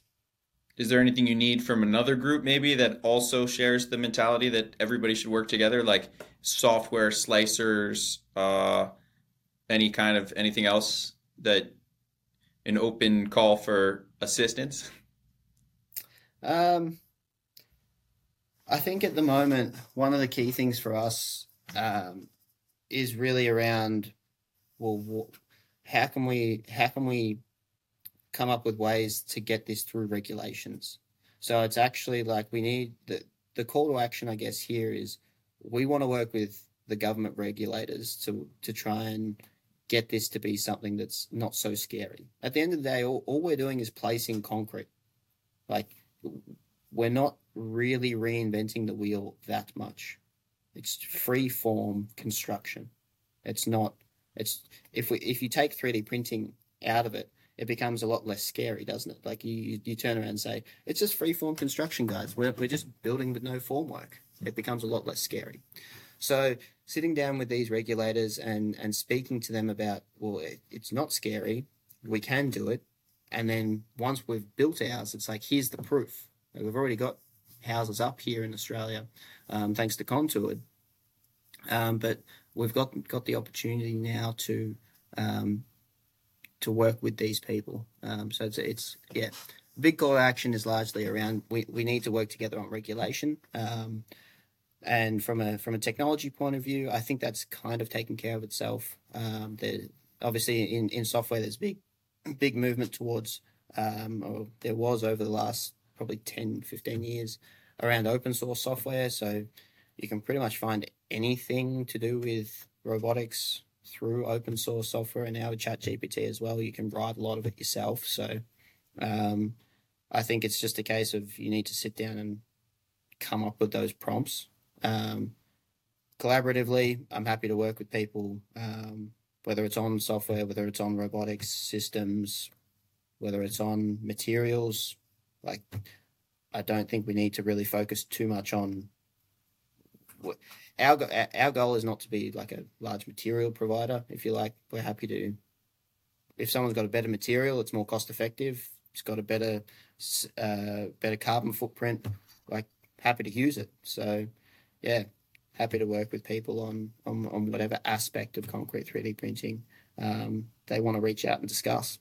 Is there anything you need from another group maybe that also shares the mentality that everybody should work together, like software slicers, uh, any kind of anything else that an open call for assistance? Um, I think at the moment one of the key things for us um, is really around well, how can we how can we come up with ways to get this through regulations? So it's actually like we need the the call to action, I guess, here is we want to work with the government regulators to to try and get this to be something that's not so scary. At the end of the day, all, all we're doing is placing concrete. Like we're not really reinventing the wheel that much. It's free form construction. It's not it's if we if you take 3D printing out of it, it becomes a lot less scary, doesn't it? Like you you turn around and say, it's just free form construction, guys. We're we're just building with no formwork. It becomes a lot less scary. So sitting down with these regulators and and speaking to them about, well, it, it's not scary. We can do it. And then once we've built ours, it's like here's the proof. We've already got houses up here in Australia, um, thanks to Contoured. Um, but we've got got the opportunity now to um, to work with these people. Um, so it's it's yeah, big call action is largely around we, we need to work together on regulation. Um, and from a from a technology point of view, I think that's kind of taken care of itself. Um, there, obviously, in, in software, there's big big movement towards, um, or there was over the last probably 10, 15 years around open source software. So you can pretty much find anything to do with robotics through open source software and now with ChatGPT as well. You can write a lot of it yourself. So um, I think it's just a case of you need to sit down and come up with those prompts. Um, collaboratively, I'm happy to work with people, um, whether it's on software, whether it's on robotics systems, whether it's on materials. Like, I don't think we need to really focus too much on our our goal is not to be like a large material provider. If you like, we're happy to. If someone's got a better material, it's more cost effective. It's got a better uh, better carbon footprint. Like happy to use it. So, yeah, happy to work with people on on, on whatever aspect of concrete three D printing um, they want to reach out and discuss.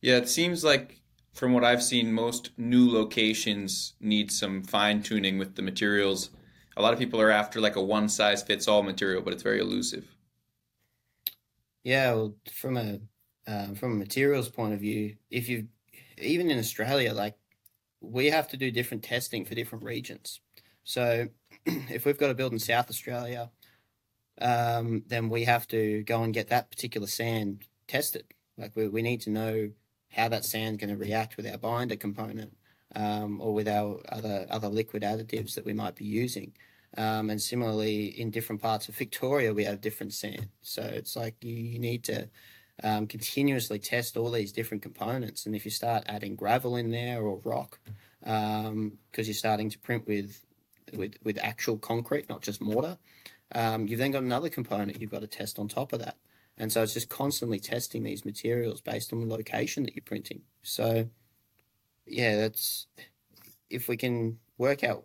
Yeah, it seems like from what I've seen, most new locations need some fine tuning with the materials. A lot of people are after like a one size fits all material, but it's very elusive. Yeah, well, from a um, from a materials point of view, if you even in Australia, like we have to do different testing for different regions. So [clears throat] if we've got a build in South Australia, um, then we have to go and get that particular sand tested. Like we, we need to know how that sand's going to react with our binder component um, or with our other other liquid additives that we might be using. Um, and similarly, in different parts of Victoria, we have different sand. So it's like you, you need to um, continuously test all these different components. And if you start adding gravel in there or rock, because um, you're starting to print with with with actual concrete, not just mortar, um, you've then got another component you've got to test on top of that. And so it's just constantly testing these materials based on the location that you're printing. So, yeah, that's if we can work out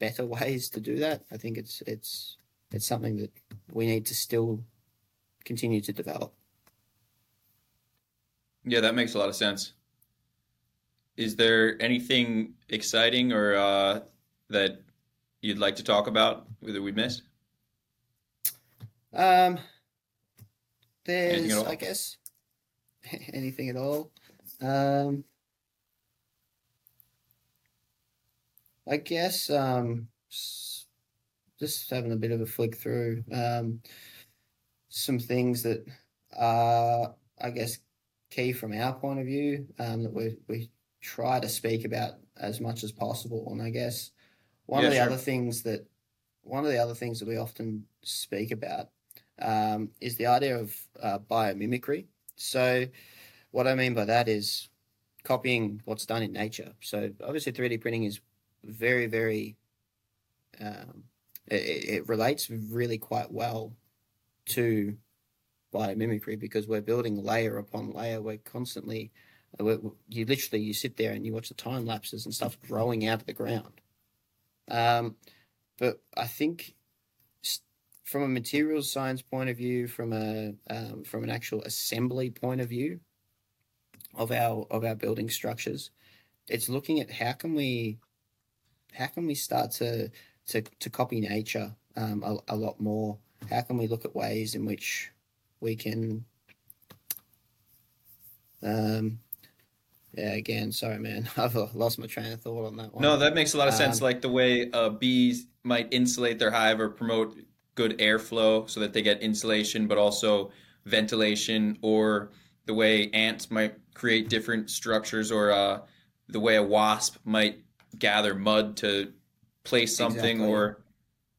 better [laughs] ways to do that, I think it's it's it's something that we need to still continue to develop. Yeah, that makes a lot of sense. Is there anything exciting or uh, that you'd like to talk about that we missed? Um, there's, I guess, [laughs] anything at all. Um, I guess um, just having a bit of a flick through um, some things that are, I guess, key from our point of view um, that we we try to speak about as much as possible. And I guess one yeah, of the sure. other things that one of the other things that we often speak about um, is the idea of uh, biomimicry. So, what I mean by that is copying what's done in nature. So, obviously, 3D printing is very, very, um, it, it relates really quite well to biomimicry because we're building layer upon layer. We're constantly, we're, you literally, you sit there and you watch the time lapses and stuff growing out of the ground. Um, but I think from a materials science point of view, from a um, from an actual assembly point of view of our of our building structures, it's looking at how can we how can we start to to, to copy nature um, a, a lot more. How can we look at ways in which we can um, yeah, again, sorry, man. [laughs] I've lost my train of thought on that one. No, that makes a lot of sense. Um, like the way uh, bees might insulate their hive or promote good airflow so that they get insulation, but also ventilation, or the way ants might create different structures, or uh, the way a wasp might gather mud to place something, exactly. or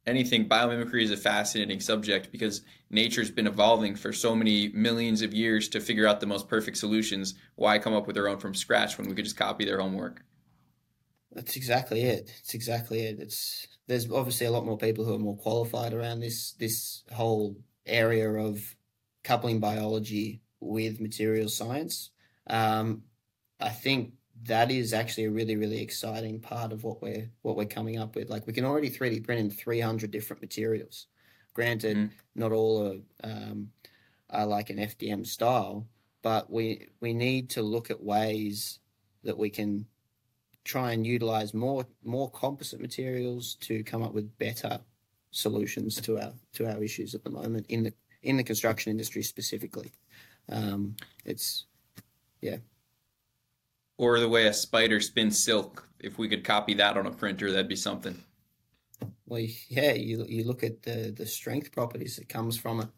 anything. Biomimicry is a fascinating subject because nature's been evolving for so many millions of years to figure out the most perfect solutions. Why come up with their own from scratch when we could just copy their homework? That's exactly it. It's exactly it. It's there's obviously a lot more people who are more qualified around this this whole area of coupling biology with material science. Um, I think that is actually a really really exciting part of what we're what we're coming up with. Like we can already 3D print in 300 different materials. Granted, mm. not all are, um, are like an FDM style, but we we need to look at ways that we can try and utilize more more composite materials to come up with better solutions to our to our issues at the moment in the in the construction industry specifically. Um, it's yeah. Or the way a spider spins silk. If we could copy that on a printer, that'd be something. Well, yeah, you you look at the the strength properties that comes from it,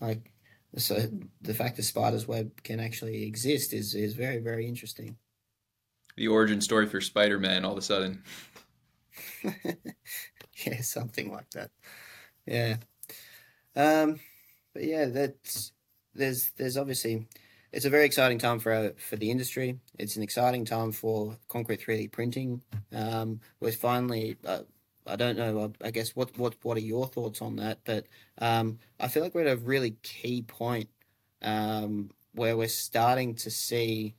like so the fact that spider's web can actually exist is is very very interesting the origin story for Spider-Man all of a sudden. [laughs] yeah, something like that. Yeah. Um, but yeah, that's there's there's obviously it's a very exciting time for our, for the industry. It's an exciting time for concrete 3D printing. Um, we're finally. Uh, I don't know. I guess what what what are your thoughts on that? But um, I feel like we're at a really key point um, where we're starting to see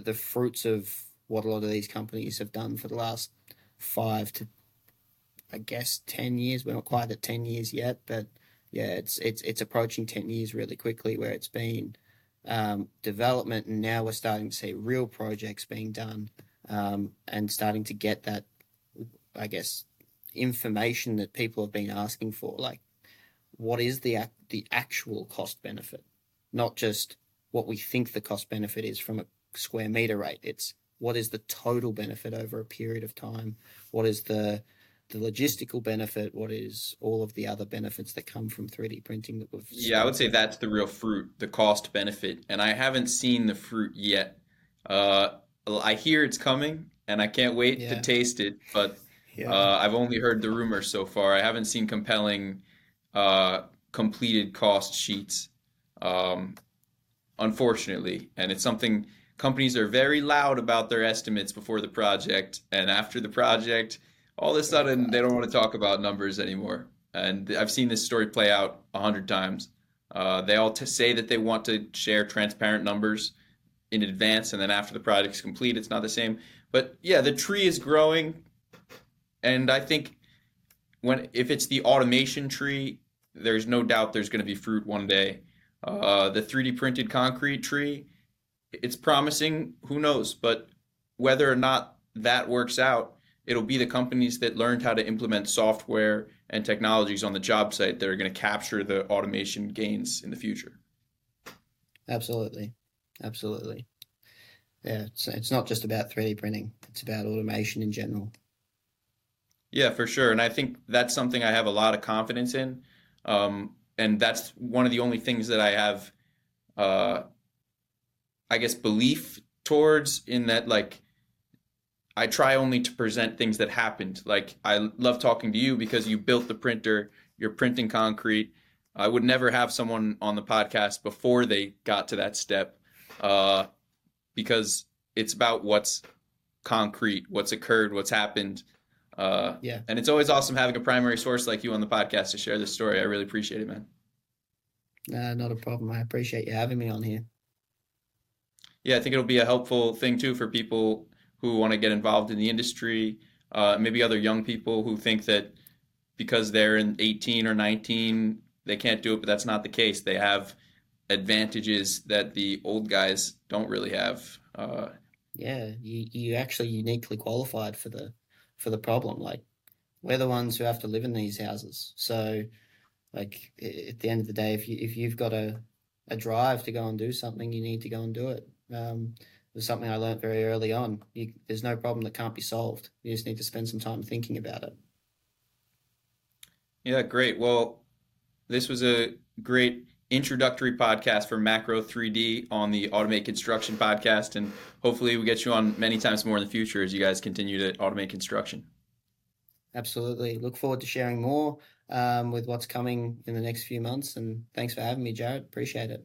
the fruits of what a lot of these companies have done for the last five to, I guess, ten years. We're not quite at ten years yet, but yeah, it's it's it's approaching ten years really quickly, where it's been um, development, and now we're starting to see real projects being done, um, and starting to get that, I guess, information that people have been asking for, like what is the the actual cost benefit, not just what we think the cost benefit is from a square meter rate. It's what is the total benefit over a period of time? What is the the logistical benefit? What is all of the other benefits that come from 3D printing that we've? Yeah, I would say that's the real fruit, the cost benefit, and I haven't seen the fruit yet. Uh, I hear it's coming, and I can't wait yeah. to taste it, but yeah. uh, I've only heard the rumors so far. I haven't seen compelling uh, completed cost sheets, um, unfortunately, and it's something companies are very loud about their estimates before the project, and after the project, all of a sudden they don't want to talk about numbers anymore. And I've seen this story play out a hundred times. Uh, they all say that they want to share transparent numbers in advance, and then after the project's complete, it's not the same. But yeah, the tree is growing, and I think when if it's the automation tree, there's no doubt there's going to be fruit one day. Uh, the 3D printed concrete tree, it's promising. Who knows? But whether or not that works out, it'll be the companies that learned how to implement software and technologies on the job site that are going to capture the automation gains in the future. Absolutely. Absolutely. Yeah, it's, it's not just about 3D printing, it's about automation in general. Yeah, for sure. And I think that's something I have a lot of confidence in. Um, and that's one of the only things that I have uh, I guess belief towards in that like I try only to present things that happened. Like I love talking to you because you built the printer, you're printing concrete. I would never have someone on the podcast before they got to that step, uh, because it's about what's concrete, what's occurred, what's happened. Uh, Yeah. And it's always awesome having a primary source like you on the podcast to share this story. I really appreciate it, man. Uh, not a problem. I appreciate you having me on here. Yeah, I think it'll be a helpful thing too for people who want to get involved in the industry, uh, maybe other young people who think that because they're in 18 or 19, they can't do it, but that's not the case. They have advantages that the old guys don't really have. Uh, Yeah, you you actually uniquely qualified for the for the problem. Like we're the ones who have to live in these houses. So like at the end of the day, if you if you've got a a drive to go and do something, you need to go and do it. Um, it was something I learned very early on. You, there's no problem that can't be solved. You just need to spend some time thinking about it. yeah, great. Well, this was a great introductory podcast for Macro 3D on the Automate Construction podcast, and hopefully we get you on many times more in the future as you guys continue to automate construction. Absolutely. Look forward to sharing more um, with what's coming in the next few months. And thanks for having me, Jared. Appreciate it.